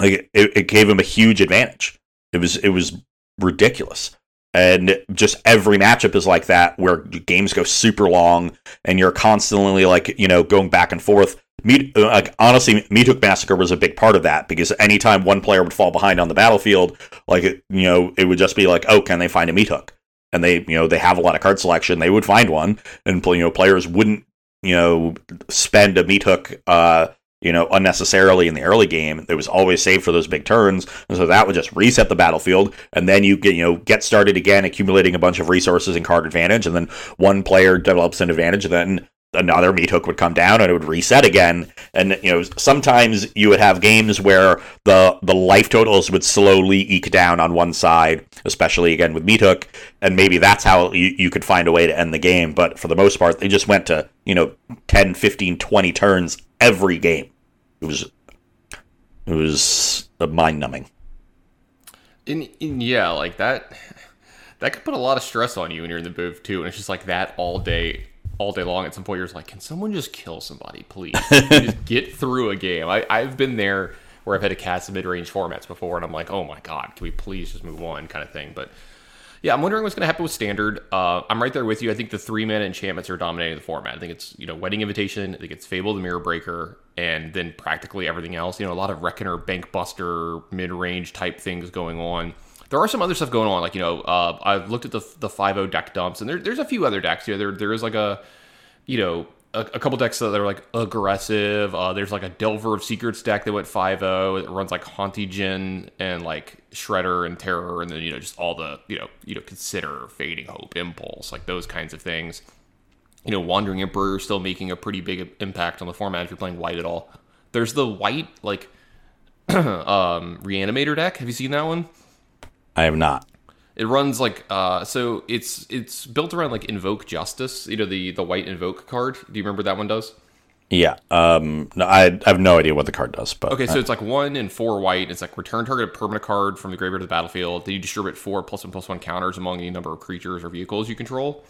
like it, it gave him a huge advantage. It was it was ridiculous. And just every matchup is like that, where games go super long, and you're constantly like you know going back and forth. Me, like honestly, Meathook Massacre was a big part of that because anytime one player would fall behind on the battlefield, like you know, it would just be like, oh, can they find a Meathook? And they, you know, they have a lot of card selection. They would find one, and you know, players wouldn't, you know, spend a Meathook uh, you know, unnecessarily in the early game. It was always saved for those big turns, and so that would just reset the battlefield, and then you get you know get started again, accumulating a bunch of resources and card advantage, and then one player develops an advantage, and then another meat hook would come down and it would reset again. And you know, sometimes you would have games where the the life totals would slowly eke down on one side, especially again with meat hook, and maybe that's how you, you could find a way to end the game. But for the most part, they just went to, you know, 10, 15, 20 turns every game. It was it was mind numbing. And, and, yeah, like that that could put a lot of stress on you when you're in the booth too, and it's just like that all day all day long. At some point, you're just like, can someone just kill somebody, please? just [laughs] get through a game. I, I've been there where I've had to cast mid range formats before, and I'm like, oh my god, can we please just move on, kind of thing. But yeah, I'm wondering what's going to happen with standard. Uh, I'm right there with you. I think the three mana enchantments are dominating the format. I think it's you know Wedding Invitation. I think it's Fable the Mirror Breaker, and then practically everything else. You know, a lot of Reckoner, Bank Buster, mid range type things going on. There are some other stuff going on, like you know, uh, I've looked at the the five O deck dumps, and there, there's a few other decks. Know, there there is like a, you know, a, a couple decks that are like aggressive. Uh, there's like a Delver of Secrets deck that went 5-0. It runs like Haunting and like Shredder and Terror, and then you know just all the you know you know consider Fading Hope, Impulse, like those kinds of things. You know, Wandering Emperor still making a pretty big impact on the format if you're playing white at all. There's the white like [clears throat] um, Reanimator deck. Have you seen that one? I have not. It runs like uh, so. It's it's built around like invoke justice. You know the the white invoke card. Do you remember that one does? Yeah. Um. No, I, I have no idea what the card does, but Okay, so it's like one and four white. It's like return target permanent card from the graveyard to the battlefield. Then you distribute four plus one plus one counters among any number of creatures or vehicles you control.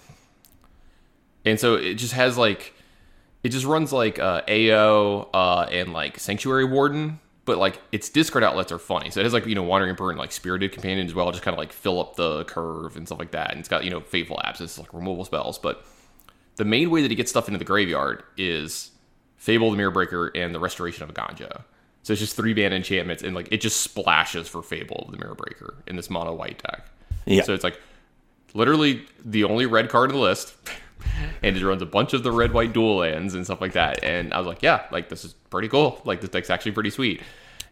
And so it just has like, it just runs like uh, AO uh, and like Sanctuary Warden, but like its discard outlets are funny. So it has like you know Wandering Emperor and like Spirited Companion as well, just kind of like fill up the curve and stuff like that. And it's got you know Fateful Absence, like removal spells. But the main way that he gets stuff into the graveyard is Fable the Mirror Breaker and the Restoration of Eiganjo. So it's just three mana enchantments and like it just splashes for Fable the Mirror Breaker in this mono white deck. Yeah. So it's like literally the only red card in the list. [laughs] and it runs a bunch of the red white dual lands and stuff like that. And I was like, yeah, like this is pretty cool. Like this deck's actually pretty sweet.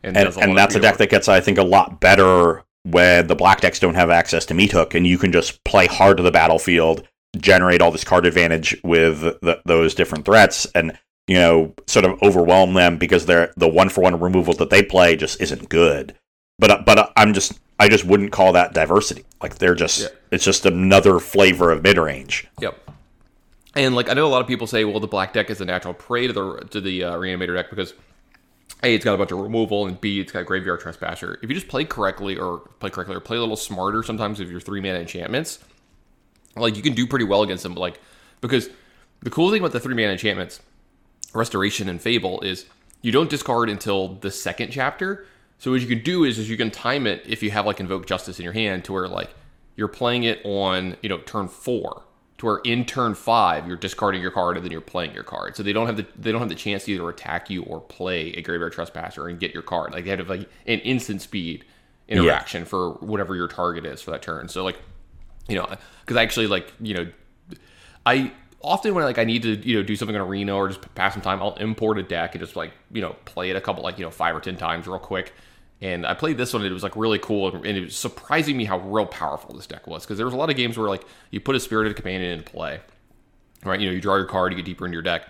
and, and that's a deck that gets, I think, a lot better when the black decks don't have access to Meat Hook, and you can just play hard to the battlefield, generate all this card advantage with the, those different threats, and you know, sort of overwhelm them because they're the one for one removal that they play just isn't good. But but I'm just I just wouldn't call that diversity. Like they're just Yeah. it's just another flavor of mid range. Yep. And like I know a lot of people say, well, the black deck is a natural prey to the to the uh, reanimator deck because a it's got a bunch of removal and b it's got graveyard trespasser. If you just play correctly or play correctly or play a little smarter, sometimes with your three mana enchantments, like you can do pretty well against them. Like because the cool thing about the three mana enchantments, restoration and fable is you don't discard until the second chapter. So what you can do is, is you can time it if you have like invoke justice in your hand to where like you're playing it on you know turn four to where in turn five you're discarding your card and then you're playing your card. So they don't have the they don't have the chance to either attack you or play a graveyard trespasser and get your card. Like they have like an instant speed interaction for whatever your target is for that turn. So like you know because actually like you know I often when like I need to you know do something in arena or just pass some time, I'll import a deck and just like you know play it a couple like you know five or ten times real quick. And I played this one, and it was like really cool, and it was surprising me how real powerful this deck was because there was a lot of games where like you put a spirited companion in play, right? You know, you draw your card, you get deeper into your deck,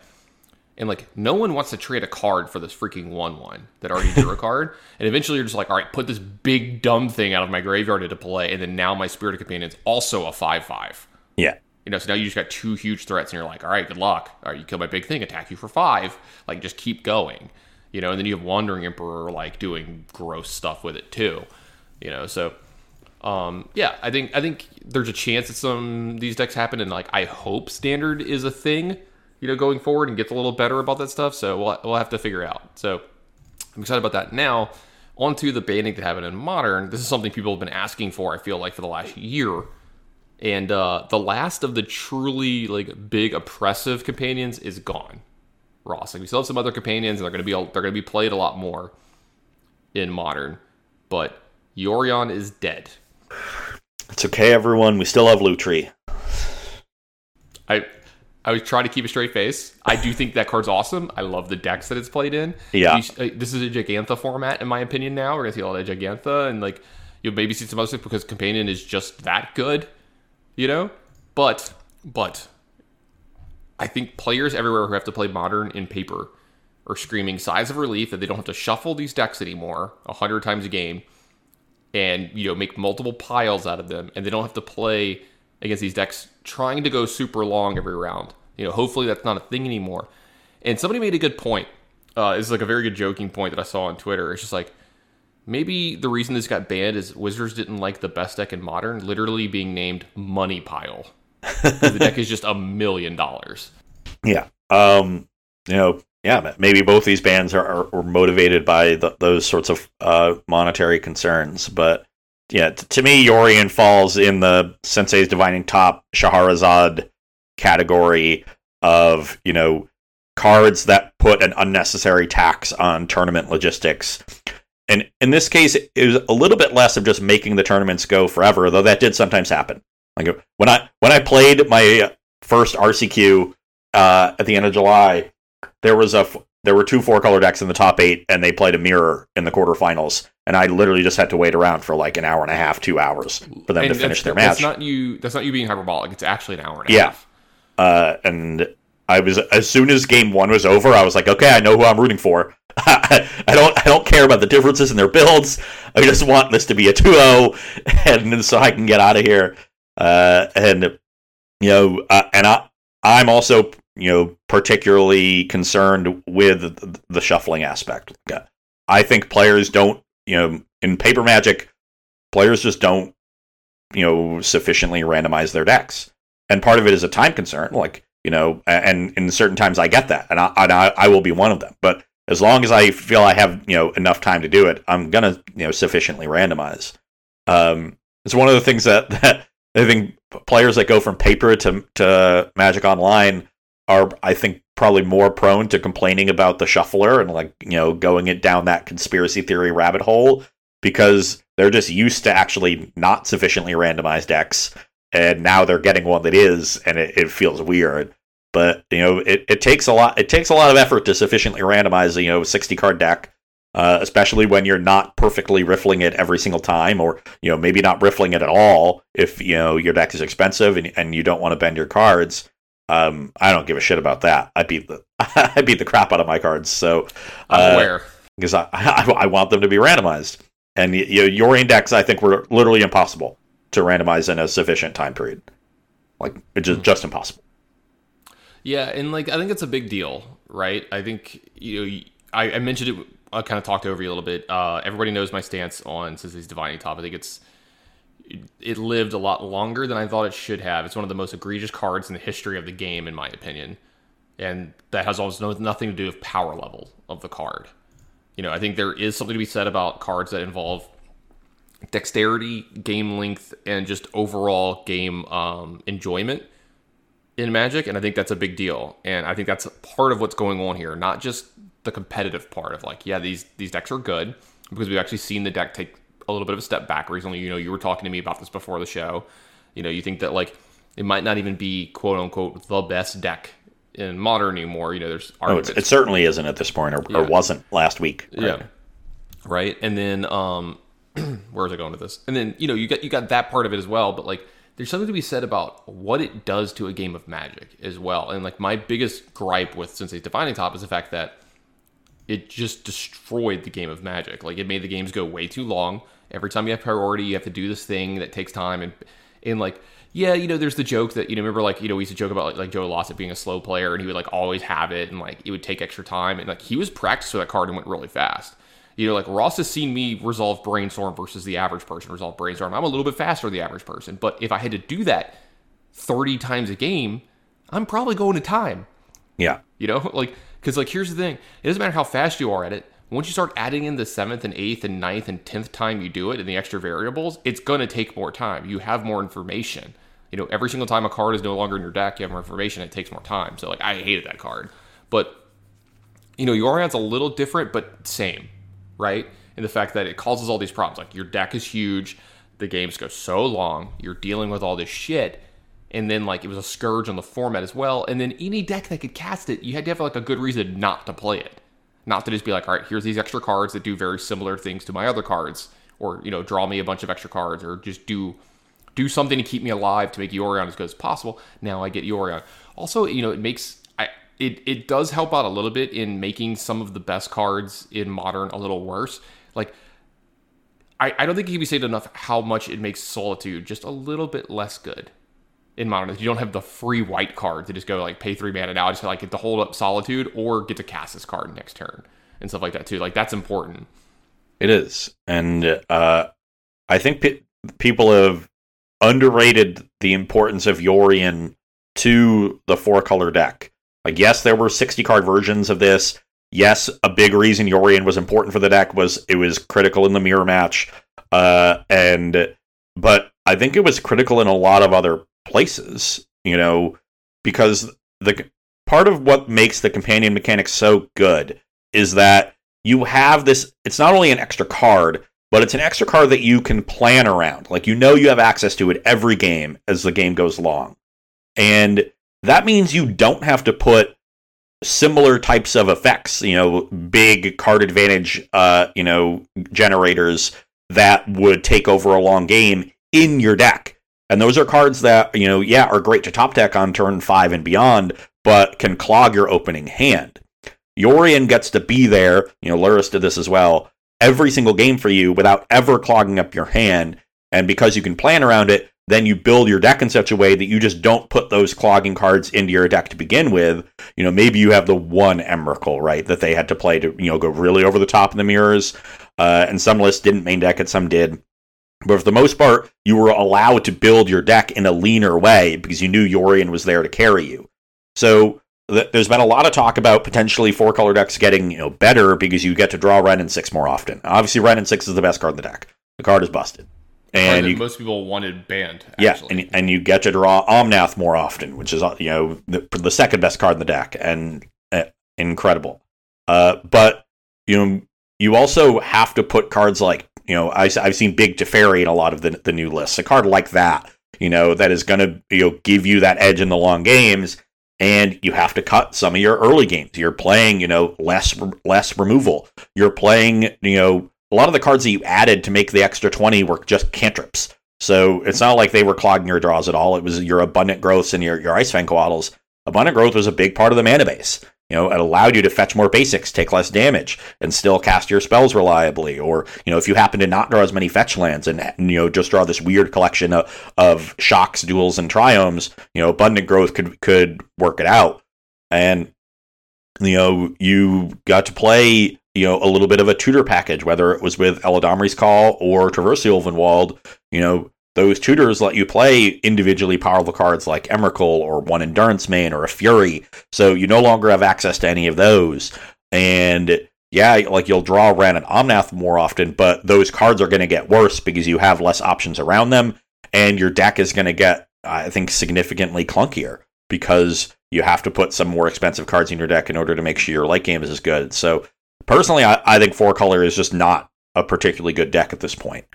and like no one wants to trade a card for this freaking one one that already drew a [laughs] card, and eventually you're just like, all right, put this big dumb thing out of my graveyard into play, and then now my spirited companion's also a five five. Yeah. You know, so now you just got two huge threats, and you're like, all right, good luck. All right, you kill my big thing, attack you for five. Like, just keep going. You know, and then you have Wandering Emperor like doing gross stuff with it too. You know, so um, yeah, I think I think there's a chance that some these decks happen, and like I hope standard is a thing. You know, going forward and gets a little better about that stuff. So we'll we'll have to figure out. So I'm excited about that. Now, Onto the banning that happened in modern. This is something people have been asking for. I feel like for the last year and uh, the last of the truly like big oppressive companions is gone. Ross, like we still have some other companions, and they're gonna be they're gonna be played a lot more in modern, but Yorion is dead. It's okay, everyone. We still have Lutri. I I was trying to keep a straight face. I do think that card's awesome. I love the decks that it's played in. Yeah. You uh, this is a Jegantha format, in my opinion. Now we're gonna see a lot of Jegantha, and like you'll maybe see some other stuff because Companion is just that good, you know. But but I think players everywhere who have to play Modern in paper are screaming sighs of relief that they don't have to shuffle these decks anymore a hundred times a game, and you know make multiple piles out of them, and they don't have to play against these decks trying to go super long every round. You know, hopefully that's not a thing anymore. And somebody made a good point. Uh, it's like a very good joking point that I saw on Twitter. It's just like maybe the reason this got banned is Wizards didn't like the best deck in Modern, literally being named Money Pile. The deck is just a million dollars. Yeah. Um, you know, yeah, maybe both these bands are, are, are motivated by th those sorts of uh, monetary concerns. But yeah, t- to me, Yorion falls in the Sensei's Divining Top Shahrazad category of, you know, cards that put an unnecessary tax on tournament logistics. And in this case, it was a little bit less of just making the tournaments go forever, though that did sometimes happen. Like when I when I played my first RCQ uh, at the end of July, there was a there were two four color decks in the top eight, and they played a mirror in the quarterfinals, and I literally just had to wait around for like an hour and a half, two hours for them to finish that's, their That's match. not you. That's not you being hyperbolic. It's actually an hour and a Yeah. half. uh, and I was as soon as game one was over, I was like, okay, I know who I'm rooting for. I, [laughs] I don't I don't care about the differences in their builds. I just want this to be a 2-0 [laughs] and so I can get out of here. Uh, and you know, uh, and I I'm also you know particularly concerned with the shuffling aspect. I think players don't you know in paper magic players just don't you know sufficiently randomize their decks. And part of it is a time concern like you know and in certain times i get that and I, and I, I will be one of them. But as long as i feel i have you know enough time to do it i'm gonna you know sufficiently randomize. Um it's one of the things that [laughs] that i think players that go from paper to to magic online are i think probably more prone to complaining about the shuffler and like you know going it down that conspiracy theory rabbit hole because they're just used to actually not sufficiently randomized decks and now they're getting one that is and it, it feels weird. But you know it, it takes a lot it takes a lot of effort to sufficiently randomize you know 60 card deck uh, especially when you're not perfectly riffling it every single time or you know maybe not riffling it at all if you know your deck is expensive and, and you don't want to bend your cards um, I don't give a shit about that. I beat the [laughs] I beat the crap out of my cards. So uh, aware because I, [laughs] I, I want them to be randomized. And you know, Yorion decks, I think, were literally impossible to randomize in a sufficient time period. Like it's just, just impossible. Yeah, and like I think it's a big deal, right? I think you know I, I mentioned it. I kind of talked over you a little bit. Uh, everybody knows my stance on Sensei's Divining Top. I think it's it lived a lot longer than I thought it should have. It's one of the most egregious cards in the history of the game, in my opinion, and that has almost nothing to do with power level of the card. You know, I think there is something to be said about cards that involve dexterity, game length, and just overall game um, enjoyment in Magic, and I think that's a big deal. And I think that's part of what's going on here, not just the competitive part of like, yeah, these these decks are good because we've actually seen the deck take a little bit of a step back recently. You know, you were talking to me about this before the show. You know, you think that like it might not even be quote unquote the best deck in modern anymore. You know, there's oh, it certainly isn't at this point, or, yeah. or wasn't last week. Right? Yeah, right. And then um, [clears throat] where is it going with this? And then you know you got you got that part of it as well, but like there's something to be said about what it does to a game of Magic as well. And like my biggest gripe with Sensei's Divining Top is the fact that it just destroyed the game of Magic. Like it made the games go way too long. Every time you have priority, you have to do this thing that takes time and and like yeah, you know, there's the joke that you know, remember like you know, we used to joke about like, like Joe Lossett being a slow player and he would like always have it and like it would take extra time and like he was practiced with that card and went really fast. You know, like Ross has seen me resolve brainstorm versus the average person resolve brainstorm. I'm a little bit faster than the average person, but if I had to do that 30 times a game, I'm probably going to time. Yeah. You know, [laughs] like because like here's the thing: it doesn't matter how fast you are at it. Once you start adding in the seventh and eighth and ninth and tenth time you do it and the extra variables, it's gonna take more time. You have more information. You know, every single time a card is no longer in your deck, you have more information. It takes more time. So like, I hated that card, but you know, Yorion's a little different, but same, right? In the fact that it causes all these problems. Like your deck is huge, the games go so long, you're dealing with all this shit, and then like it was a scourge on the format as well. And then any deck that could cast it, you had to have like a good reason not to play it. Not to just be like, all right, here's these extra cards that do very similar things to my other cards, or you know, draw me a bunch of extra cards, or just do do something to keep me alive to make Yorion as good as possible. Now I get Yorion. Also, you know, it makes I it it does help out a little bit in making some of the best cards in modern a little worse. Like I, I don't think it can be said enough how much it makes Solitude just a little bit less good in modern. You don't have the free white card to just go like pay three mana now. I just like get to hold up Solitude or get to cast this card next turn and stuff like that too. Like that's important. It is, and uh, I think pe- people have underrated the importance of Yorion to the four color deck. Like, yes, there were 60 card versions of this. Yes, a big reason Yorion was important for the deck was it was critical in the mirror match. Uh, and but I think it was critical in a lot of other places, you know, because the part of what makes the companion mechanic so good is that you have this it's not only an extra card, but it's an extra card that you can plan around. Like you know you have access to it every game as the game goes along. And that means you don't have to put similar types of effects, you know, big card advantage uh, you know, generators that would take over a long game in your deck. And those are cards that, you know, yeah, are great to top deck on turn five and beyond, but can clog your opening hand. Yorion gets to be there. You know, Lurrus did this as well. Every single game for you without ever clogging up your hand. And because you can plan around it, then you build your deck in such a way that you just don't put those clogging cards into your deck to begin with. You know, maybe you have the one Emrakul, right, that they had to play to, you know, go really over the top in the mirrors. Uh, and some lists didn't main deck it, some did. But for the most part, you were allowed to build your deck in a leaner way because you knew Yorion was there to carry you. So th- there's been a lot of talk about potentially four color decks getting you know better because you get to draw Wrenn and Six more often. Obviously, Wrenn and Six is the best card in the deck. The card is busted and you, most people wanted banned. Yeah, and, and you get to draw Omnath more often, which is you know the, the second best card in the deck, and uh, incredible. Uh, but you know you also have to put cards like you know I, have seen Big Teferi in a lot of the the new lists. A card like that, you know, that is going to you know give you that edge in the long games. And you have to cut some of your early games. You're playing, you know, less less removal. You're playing, you know, a lot of the cards that you added to make the extra 20 were just cantrips. So it's not like they were clogging your draws at all. It was your abundant growths and your, your ice fang coatls. Abundant growth was a big part of the mana base. You know, it allowed you to fetch more basics, take less damage, and still cast your spells reliably. Or, you know, if you happen to not draw as many fetch lands and, you know, just draw this weird collection of, of shocks, duels, and triomes, you know, abundant growth could could work it out. And, you know, you got to play you know, a little bit of a tutor package, whether it was with Eladamri's Call or Traverse the Ulvenwald, you know, those tutors let you play individually powerful cards like Emrakul or one Endurance Main or a Fury. So you no longer have access to any of those. And yeah, like you'll draw Wrenn and Omnath more often, but those cards are going to get worse because you have less options around them. And your deck is going to get, I think, significantly clunkier because you have to put some more expensive cards in your deck in order to make sure your late game is as good. So Personally, I, I think four color is just not a particularly good deck at this point.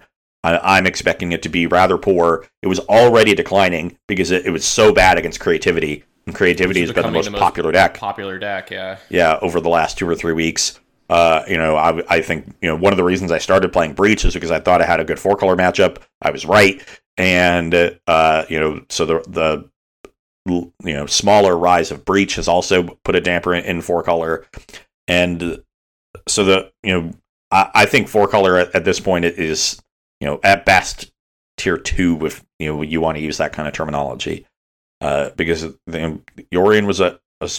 I, am expecting it to be rather poor. It was already declining because it, it was so bad against creativity, and creativity has been the most, the most popular deck. Popular deck, yeah. Yeah, over the last two or three weeks. Uh, you know, I, I think you know one of the reasons I started playing Breach is because I thought I had a good four color matchup. I was right, and uh, you know, so the the you know smaller rise of Breach has also put a damper in, in four color, and so the you know I, I think four color at, at, this point is you know at best tier two if you know you want to use that kind of terminology uh, because the, Yorion was a, a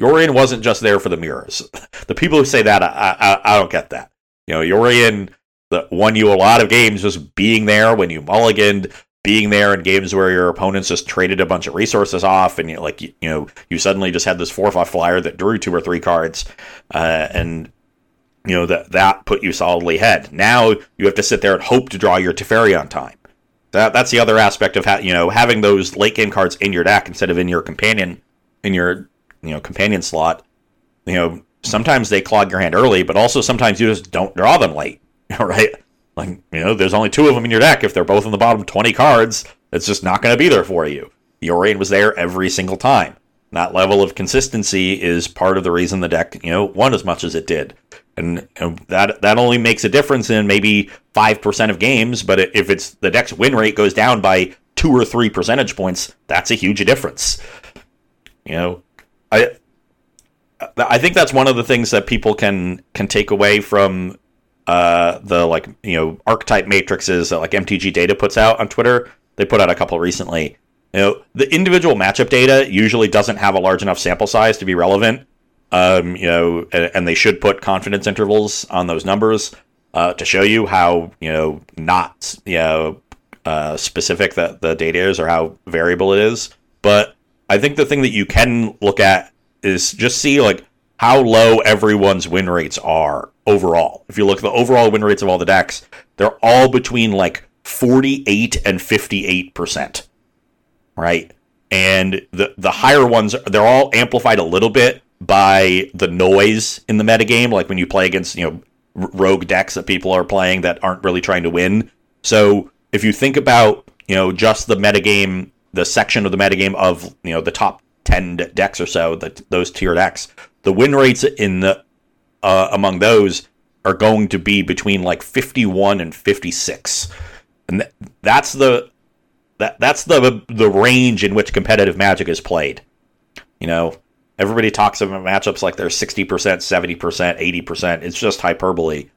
Yorion wasn't just there for the mirrors. [laughs] the people who say that I, I, I don't get that. You know Yorion that won you a lot of games just being there when you mulliganed, being there in games where your opponents just traded a bunch of resources off, and you like you, you know you suddenly just had this four five flyer that drew two or three cards, uh, and you know that that put you solidly ahead. Now you have to sit there and hope to draw your Teferi on time. That that's the other aspect of ha- you know having those late game cards in your deck instead of in your companion in your you know companion slot. You know sometimes they clog your hand early, but also sometimes you just don't draw them late, [laughs] right? Like, you know, there's only two of them in your deck. If they're both in the bottom 20 cards, it's just not going to be there for you. Yorion was there every single time. That level of consistency is part of the reason the deck, you know, won as much as it did. And, and that that only makes a difference in maybe 5% of games, but if it's the deck's win rate goes down by 2 or 3 percentage points, that's a huge difference. You know, I I think that's one of the things that people can can take away from uh, the like you know archetype matrices that like MTG Data puts out on Twitter. They put out a couple recently. You know, the individual matchup data usually doesn't have a large enough sample size to be relevant. Um, you know, and, and, they should put confidence intervals on those numbers uh, to show you how you know not you know uh, specific that the data is or how variable it is. But I think the thing that you can look at is just see like how low everyone's win rates are overall. If you look at the overall win rates of all the decks, they're all between like 48 and 58%. Right? And the the higher ones they're all amplified a little bit by the noise in the metagame, like when you play against, you know, rogue decks that people are playing that aren't really trying to win. So, if you think about, you know, just the metagame, the section of the metagame of, you know, the top 10 decks or so, that those tier decks, the win rates in the uh, among those are going to be between like 51 and 56 and th- that's the that that's the the range in which competitive magic is played you know Everybody talks about matchups like they're 60%, 70%, 80%. It's just hyperbole.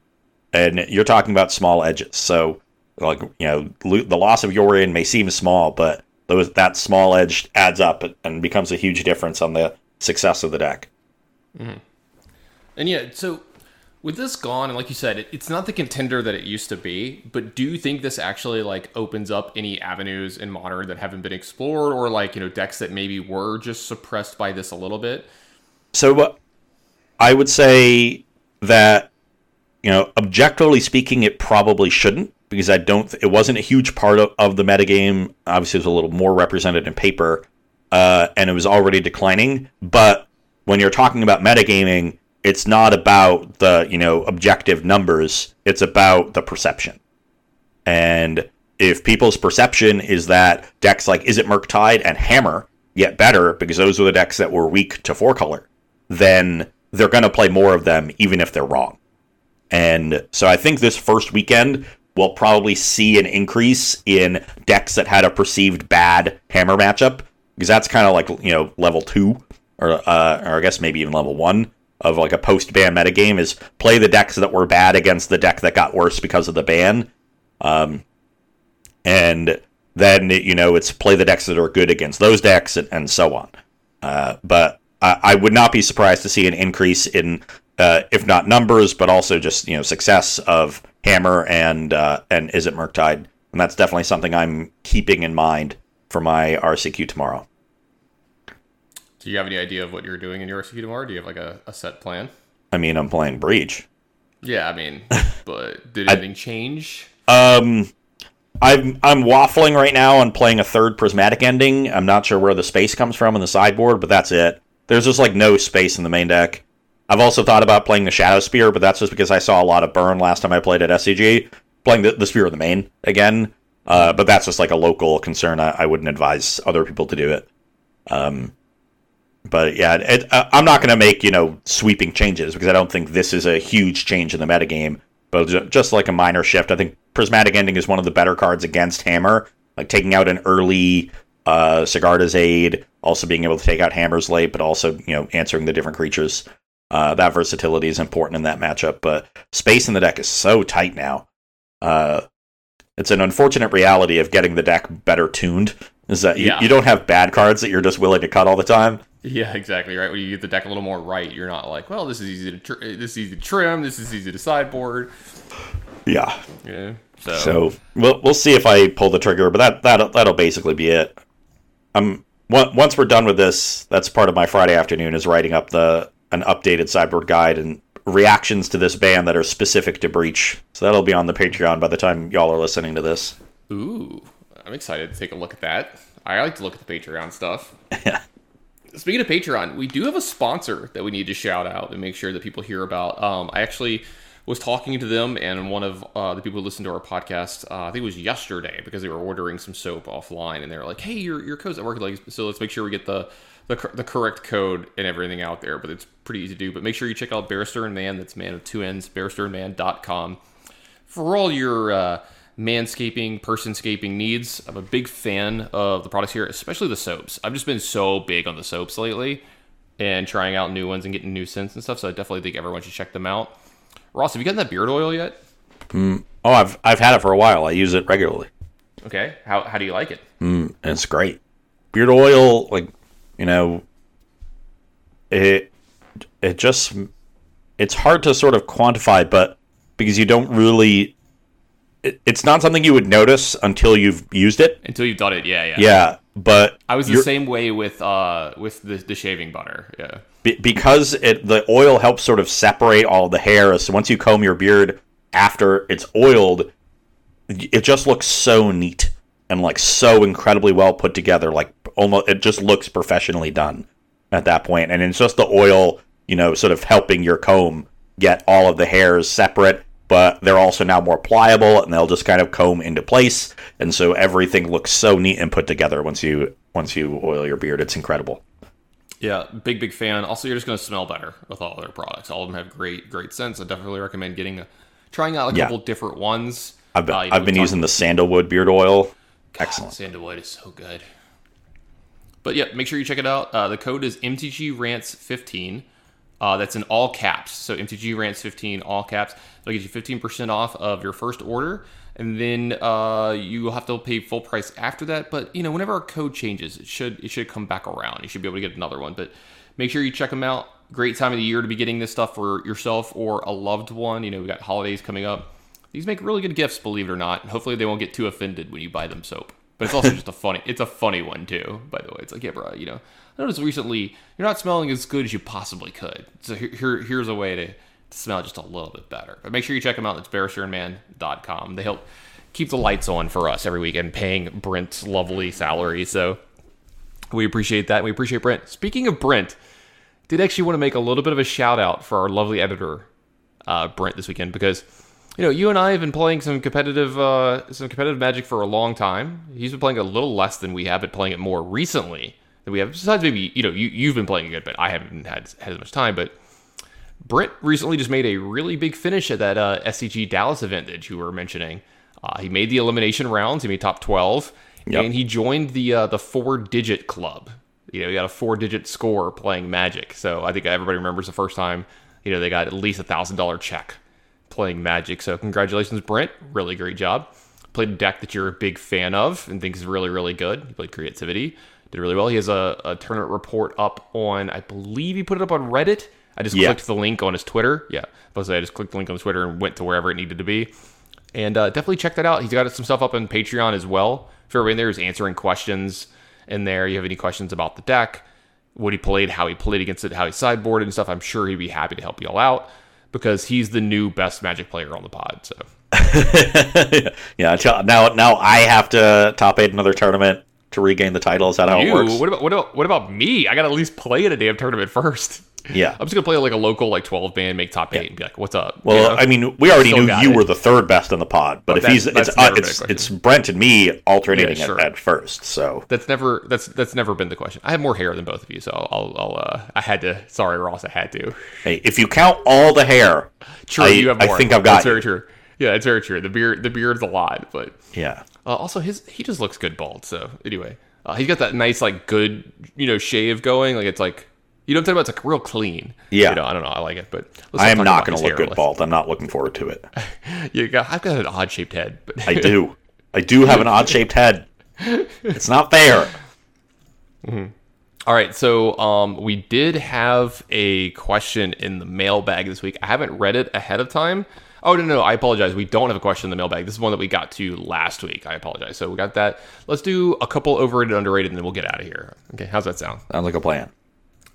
And you're talking about small edges. So, like, you know, the loss of Yorion may seem small, but those, that small edge adds up and becomes a huge difference on the success of the deck. Mm-hmm. And yeah, so with this gone, and like you said, it, it's not the contender that it used to be. But do you think this actually like opens up any avenues in modern that haven't been explored, or like you know decks that maybe were just suppressed by this a little bit? So, uh, I would say that you know, objectively speaking, it probably shouldn't because I don't. It wasn't a huge part of, of the metagame. Obviously, it was a little more represented in paper, uh, and it was already declining. But when you're talking about metagaming it's not about the you know objective numbers. It's about the perception. And if people's perception is that decks like Izzet Murktide and hammer get better because those are the decks that were weak to four color then they're going to play more of them even if they're wrong. And so i think this first weekend we'll probably see an increase in decks that had a perceived bad hammer matchup because that's kind of like you know level two or uh, or i guess maybe even level one of like a post ban metagame is play the decks that were bad against the deck that got worse because of the ban. Um, and then, you know, it's play the decks that are good against those decks and, and so on. Uh, but I, I, would not be surprised to see an increase in, uh, if not numbers, but also just, you know, success of Hammer and, uh, and Izzet Murktide. And that's definitely something I'm keeping in mind for my RCQ tomorrow. Do you have any idea of what you're doing in your RCQ tomorrow? Do you have like a, a set plan? I mean, I'm playing Breach. Yeah, I mean, [laughs] but did anything I, change? Um, I'm I'm waffling right now on playing a third prismatic ending. I'm not sure where the space comes from in the sideboard, but that's it. There's just like no space in the main deck. I've also thought about playing the Shadow Spear, but that's just because I saw a lot of burn last time I played at SCG. Playing the, the Spear of the Main again, uh, but that's just like a local concern. I, I, wouldn't advise other people to do it. Um, but yeah, it, uh, I'm not going to make you know sweeping changes because I don't think this is a huge change in the metagame. But just like a minor shift, I think Prismatic Ending is one of the better cards against Hammer. Like taking out an early uh, Sigarda's Aid, also being able to take out Hammers late, but also you know answering the different creatures. Uh, that versatility is important in that matchup. But space in the deck is so tight now. Uh, it's an unfortunate reality of getting the deck better tuned. Is that you, yeah. you don't have bad cards that you're just willing to cut all the time. Yeah, exactly. Right when you get the deck a little more right, you're not like, well, this is easy to tr- this is easy to trim, this is easy to sideboard. Yeah. Yeah. So. so we'll we'll see if I pull the trigger, but that that that'll basically be it. Um, I'm once we're done with this, that's part of my Friday afternoon is writing up the an updated sideboard guide and reactions to this ban that are specific to Breach. So that'll be on the Patreon by the time y'all are listening to this. Ooh, I'm excited to take a look at that. I like to look at the Patreon stuff. [laughs] Speaking of Patreon, we do have a sponsor that we need to shout out and make sure that people hear about. Um, I actually was talking to them, and one of uh, the people who listened to our podcast, uh, I think it was yesterday, because they were ordering some soap offline, and they were like, "Hey, your your code's at work, like, so let's make sure we get the, the the correct code and everything out there." But it's pretty easy to do. But make sure you check out Barrister and Mann. That's man of two ends. BarristerAndMann.com for all your uh, manscaping, personscaping needs. I'm a big fan of the products here, especially the soaps. I've just been so big on the soaps lately and trying out new ones and getting new scents and stuff. So I definitely think everyone should check them out. Ross, have you gotten that beard oil yet? Mm. Oh, I've I've had it for a while. I use it regularly. Okay, how how do you like it? Mm, it's great. Beard oil, like you know, it it just it's hard to sort of quantify, but because you don't really it's not something you would notice until you've used it. Until you've done it, yeah, yeah. Yeah, but I was the same way with uh with the, the shaving butter. Yeah. Be, because it the oil helps sort of separate all the hair. So once you comb your beard after it's oiled, it just looks so neat and like so incredibly well put together. Like almost it just looks professionally done at that point. And it's just the oil, you know, sort of helping your comb get all of the hairs separate but they're also now more pliable and they'll just kind of comb into place. And so everything looks so neat and put together once you once you oil your beard. It's incredible. Yeah big big fan. Also you're just going to smell better with all their products. All of them have great great scents. I definitely recommend getting a trying out a couple yeah. different ones. I've been, uh, I've been using the sandalwood beard oil. God, excellent. sandalwood is so good. But yeah, make sure you check it out. Uh, the code is MTG Rants 15. Uh, that's in all caps. So MTG Rants 15, all caps. That'll get you 15% off of your first order. And then uh, you will have to pay full price after that. But you know, whenever our code changes, it should it should come back around. You should be able to get another one. But make sure you check them out. Great time of the year to be getting this stuff for yourself or a loved one. You know, we got holidays coming up. These make really good gifts, believe it or not. Hopefully, they won't get too offended when you buy them soap. But it's also [laughs] just a funny. It's a funny one too. By the way, it's like yeah, bro. You know, noticed recently you're not smelling as good as you possibly could. So here, here here's a way to, to smell just a little bit better. But make sure you check them out. It's barristerandmann.com. They help keep the lights on for us every week and paying Brent's lovely salary. So we appreciate that. We appreciate Brent. Speaking of Brent, did actually want to make a little bit of a shout out for our lovely editor, uh, Brent, this weekend because you know, you and I have been playing some competitive, uh, some competitive Magic for a long time. He's been playing a little less than we have, but playing it more recently than we have. Besides, maybe you know, you you've been playing a good bit. I haven't had had as much time, but Brent recently just made a really big finish at that uh, SCG Dallas event that you were mentioning. Uh, he made the elimination rounds. He made top twelve, yep. and he joined the uh, the four digit club. You know, he got a four digit score playing Magic. So I think everybody remembers the first time. You know, they got at least a thousand dollar check playing Magic. So congratulations, Brent. Really great job. Played a deck that you're a big fan of and think is really, really good. He played Creativity, did really well. He has a, a tournament report up on, I believe he put it up on Reddit. I just yeah. clicked the link on his Twitter. Yeah, I I just clicked the link on his Twitter and went to wherever it needed to be. And uh, definitely check that out. He's got some stuff up on Patreon as well. If you're in there is answering questions in there, you have any questions about the deck, what he played, how he played against it, how he sideboarded and stuff, I'm sure he'd be happy to help you all out because he's the new best Magic player on the pod. So. [laughs] yeah, now now I have to top eight another tournament to regain the title. Is that how you? it works? What about what about what about me? I got to at least play in a damn tournament first. [laughs] Yeah, I'm just gonna play like a local like 12 band, make top eight, yeah. and be like, "What's up?" Well, you know? I mean, we already knew you it. were the third best in the pod, but, but if he's it's uh, it's it's Brent and me alternating yeah, sure. at, at, first. So that's never that's that's never been the question. I have more hair than both of you, so I'll, I'll uh, I had to. Sorry, Ross, I had to. Hey, if you count all the hair, true, I, you have more. I think I've got. That's very true. Yeah, it's very true. The beard the beard's a lot, but yeah. Uh, also, his he just looks good bald. So anyway, uh, he's got that nice like good you know shave going. Like it's like you know what I'm talking about? It's like real clean. Yeah. You know, I don't know. I like it, but I am not going to look good bald. I'm not looking forward to it. [laughs] you got, I've got an odd shaped head. But I do. I do have an odd shaped head. It's not fair. Mm-hmm. All right. So um, we did have a question in the mailbag this week. I haven't read it ahead of time. Oh no, no, I apologize. We don't have a question in the mailbag. This is one that we got to last week. I apologize. So we got that. Let's do a couple overrated, underrated, and then we'll get out of here. Okay, how's that sound? Sounds like a plan.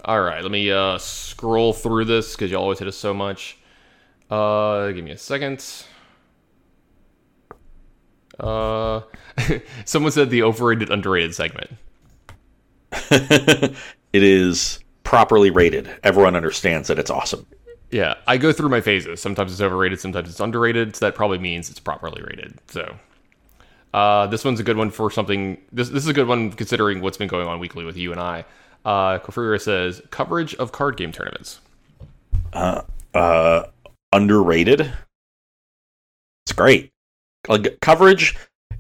All right, let me uh, scroll through this because you always hit us so much. Uh, give me a second. Uh, [laughs] someone said the overrated, underrated segment. [laughs] it is properly rated. Everyone understands that it's awesome. Yeah, I go through my phases. Sometimes it's overrated, sometimes it's underrated. So that probably means it's properly rated. So, uh, this one's a good one for something. This this is a good one considering what's been going on weekly with you and I. Uh, Kofura says coverage of card game tournaments. Uh, uh, underrated. It's great. Like coverage,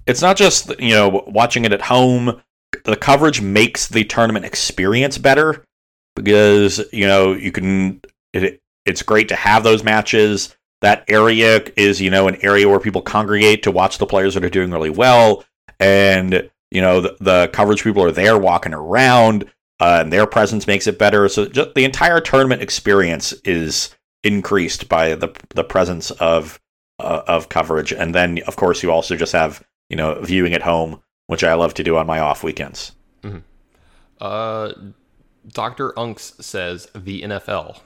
it's not just you know watching it at home. The coverage makes the tournament experience better because you know you can. It, it's great to have those matches. That area is you know an area where people congregate to watch the players that are doing really well, and you know the, the coverage people are there walking around uh, and their presence makes it better. So just the entire tournament experience is increased by the the presence of uh, of coverage, and then of course you also just have you know viewing at home, which I love to do on my off weekends. Mm-hmm. Uh, Doctor Unks says the NFL.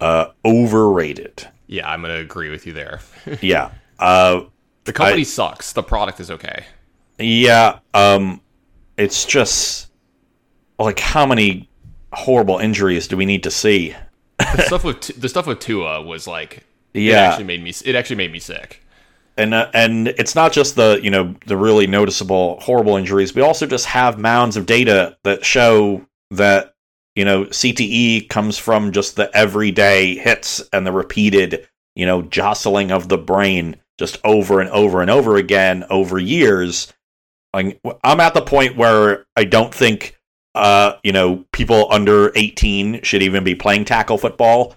Uh, overrated. Yeah, I'm gonna agree with you there. [laughs] yeah. Uh, the company I, sucks. The product is okay. Yeah. Um, it's just like how many horrible injuries do we need to see? the stuff [laughs] with the stuff with Tua was like, yeah, it actually made me it actually made me sick. And uh, and it's not just the you know the really noticeable horrible injuries. We also just have mounds of data that show that you know CTE comes from just the everyday hits and the repeated you know jostling of the brain just over and over and over again over years. I'm at the point where I don't think uh, you know, people under 18 should even be playing tackle football,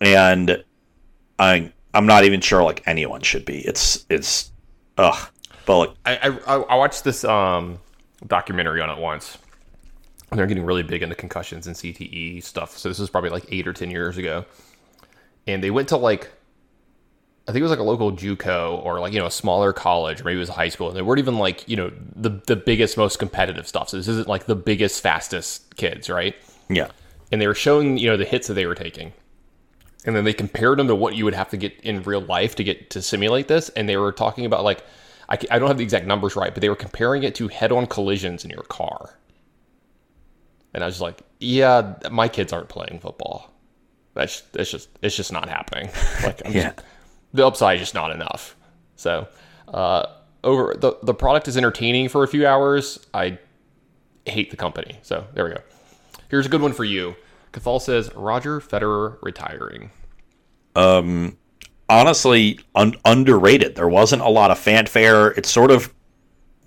and I I'm not even sure like anyone should be. It's it's ugh. But like, I, I I watched this um documentary on it once. And they're getting really big into concussions and CTE stuff. So this is probably like eight or ten years ago, and they went to like I think it was like a local JUCO or like you know a smaller college or maybe it was a high school, and they weren't even like you know the the biggest, most competitive stuff. So this isn't like the biggest, fastest kids, right? yeah, And they were showing you know the hits that they were taking, and then they compared them to what you would have to get in real life to get to simulate this, and they were talking about like I, I don't have the exact numbers right, but they were comparing it to head-on collisions in your car. And I was like, yeah, my kids aren't playing football. That's that's just it's just not happening. [laughs] Like Yeah. just, the upside is just not enough. So uh, over the the product is entertaining for a few hours. I hate the company. So there we go. Here's a good one for you. Cathal says Roger Federer retiring. Um, honestly, un- underrated. There wasn't a lot of fanfare. It sort of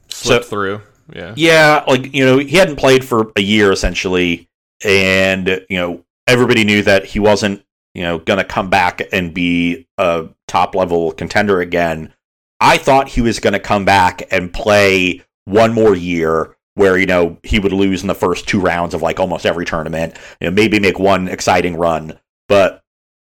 Slipped through. Yeah. Yeah, like you know, he hadn't played for a year essentially, and you know, everybody knew that he wasn't you know going to come back and be a top level contender again. I thought he was going to come back and play one more year where you know he would lose in the first two rounds of like almost every tournament, you know, maybe make one exciting run, but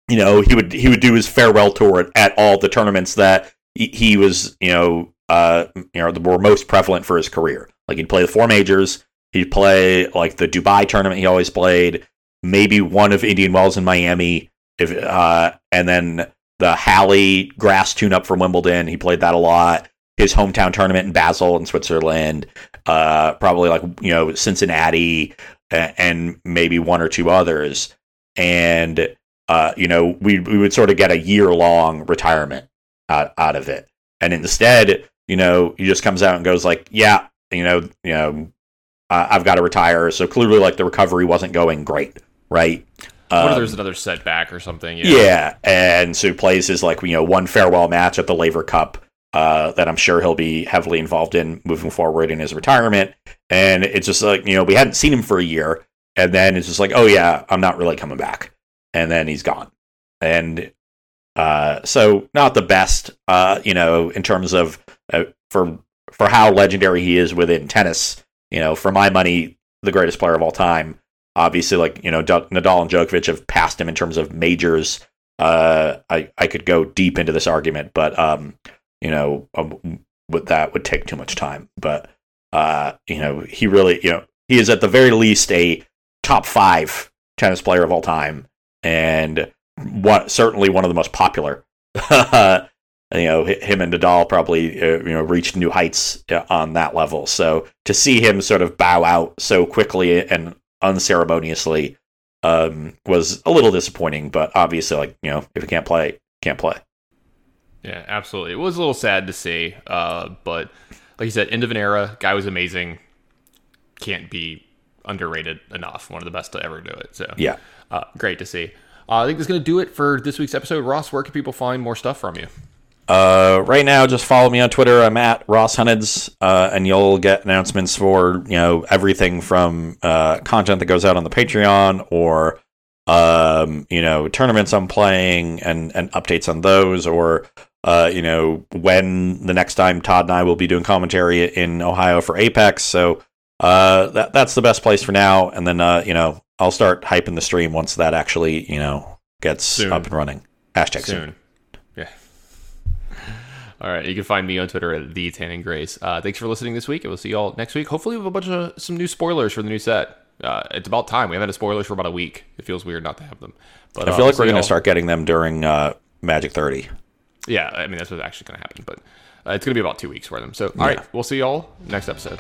you know he would he would do his farewell tour at, at all the tournaments that he, he was you know uh you know were most prevalent for his career. Like he'd play the four majors, he'd play like the Dubai tournament he always played, maybe one of Indian Wells in Miami, if uh and then the Halle grass tune up from Wimbledon, he played that a lot. His hometown tournament in Basel in Switzerland, uh probably like you know Cincinnati and maybe one or two others. And uh, you know, we we would sort of get a year long retirement out, out of it. And instead, you know, he just comes out and goes like, yeah, you know, you know, uh, I've got to retire. So clearly, like the recovery wasn't going great, right? What if Um, there's another setback or something? yeah, and so he plays his like you know one farewell match at the Laver Cup uh, that I'm sure he'll be heavily involved in moving forward in his retirement. And it's just like you know we hadn't seen him for a year, and then it's just like oh yeah, I'm not really coming back, and then he's gone, and uh, so not the best, uh, you know, in terms of uh, for for how legendary he is within tennis. You know, for my money, the greatest player of all time obviously like you know Nadal and Djokovic have passed him in terms of majors. Uh, I I could go deep into this argument, but um, you know, um, that would take too much time. But uh, you know, he really you know he is at the very least a top five tennis player of all time, and one certainly one of the most popular. [laughs] you know, him and Nadal probably uh, you know reached new heights uh, on that level. So to see him sort of bow out so quickly and unceremoniously um, was a little disappointing. But obviously, like you know, if you can't play, can't play. Yeah, absolutely. It was a little sad to see, uh, but like you said, end of an era. Guy was amazing. Can't be underrated enough. One of the best to ever do it. So Yeah. uh, great to see. Uh, I think that's going to do it for this week's episode. Ross, where can people find more stuff from you? Uh, right now, just follow me on Twitter. I'm at Ross Hunneds, uh, and you'll get announcements for you know everything from uh, content that goes out on the Patreon or um, you know tournaments I'm playing and and updates on those, or uh, you know when the next time Todd and I will be doing commentary in Ohio for Apex. So uh, that that's the best place for now, and then uh, you know I'll start hyping the stream once that actually you know gets Soon. up and running. Hashtag soon. Soon. Yeah. All right. You can find me on Twitter at the Tannen Grace. Uh, thanks for listening this week. and We'll see you all next week. Hopefully, we have a bunch of some new spoilers for the new set. Uh, it's about time. We haven't had spoilers for about a week. It feels weird not to have them. But I uh, feel like we'll we're going to start getting them during uh, Magic 30. Yeah, I mean that's what's actually going to happen. But uh, it's going to be about two weeks for them. So, all right, we'll see y'all next episode.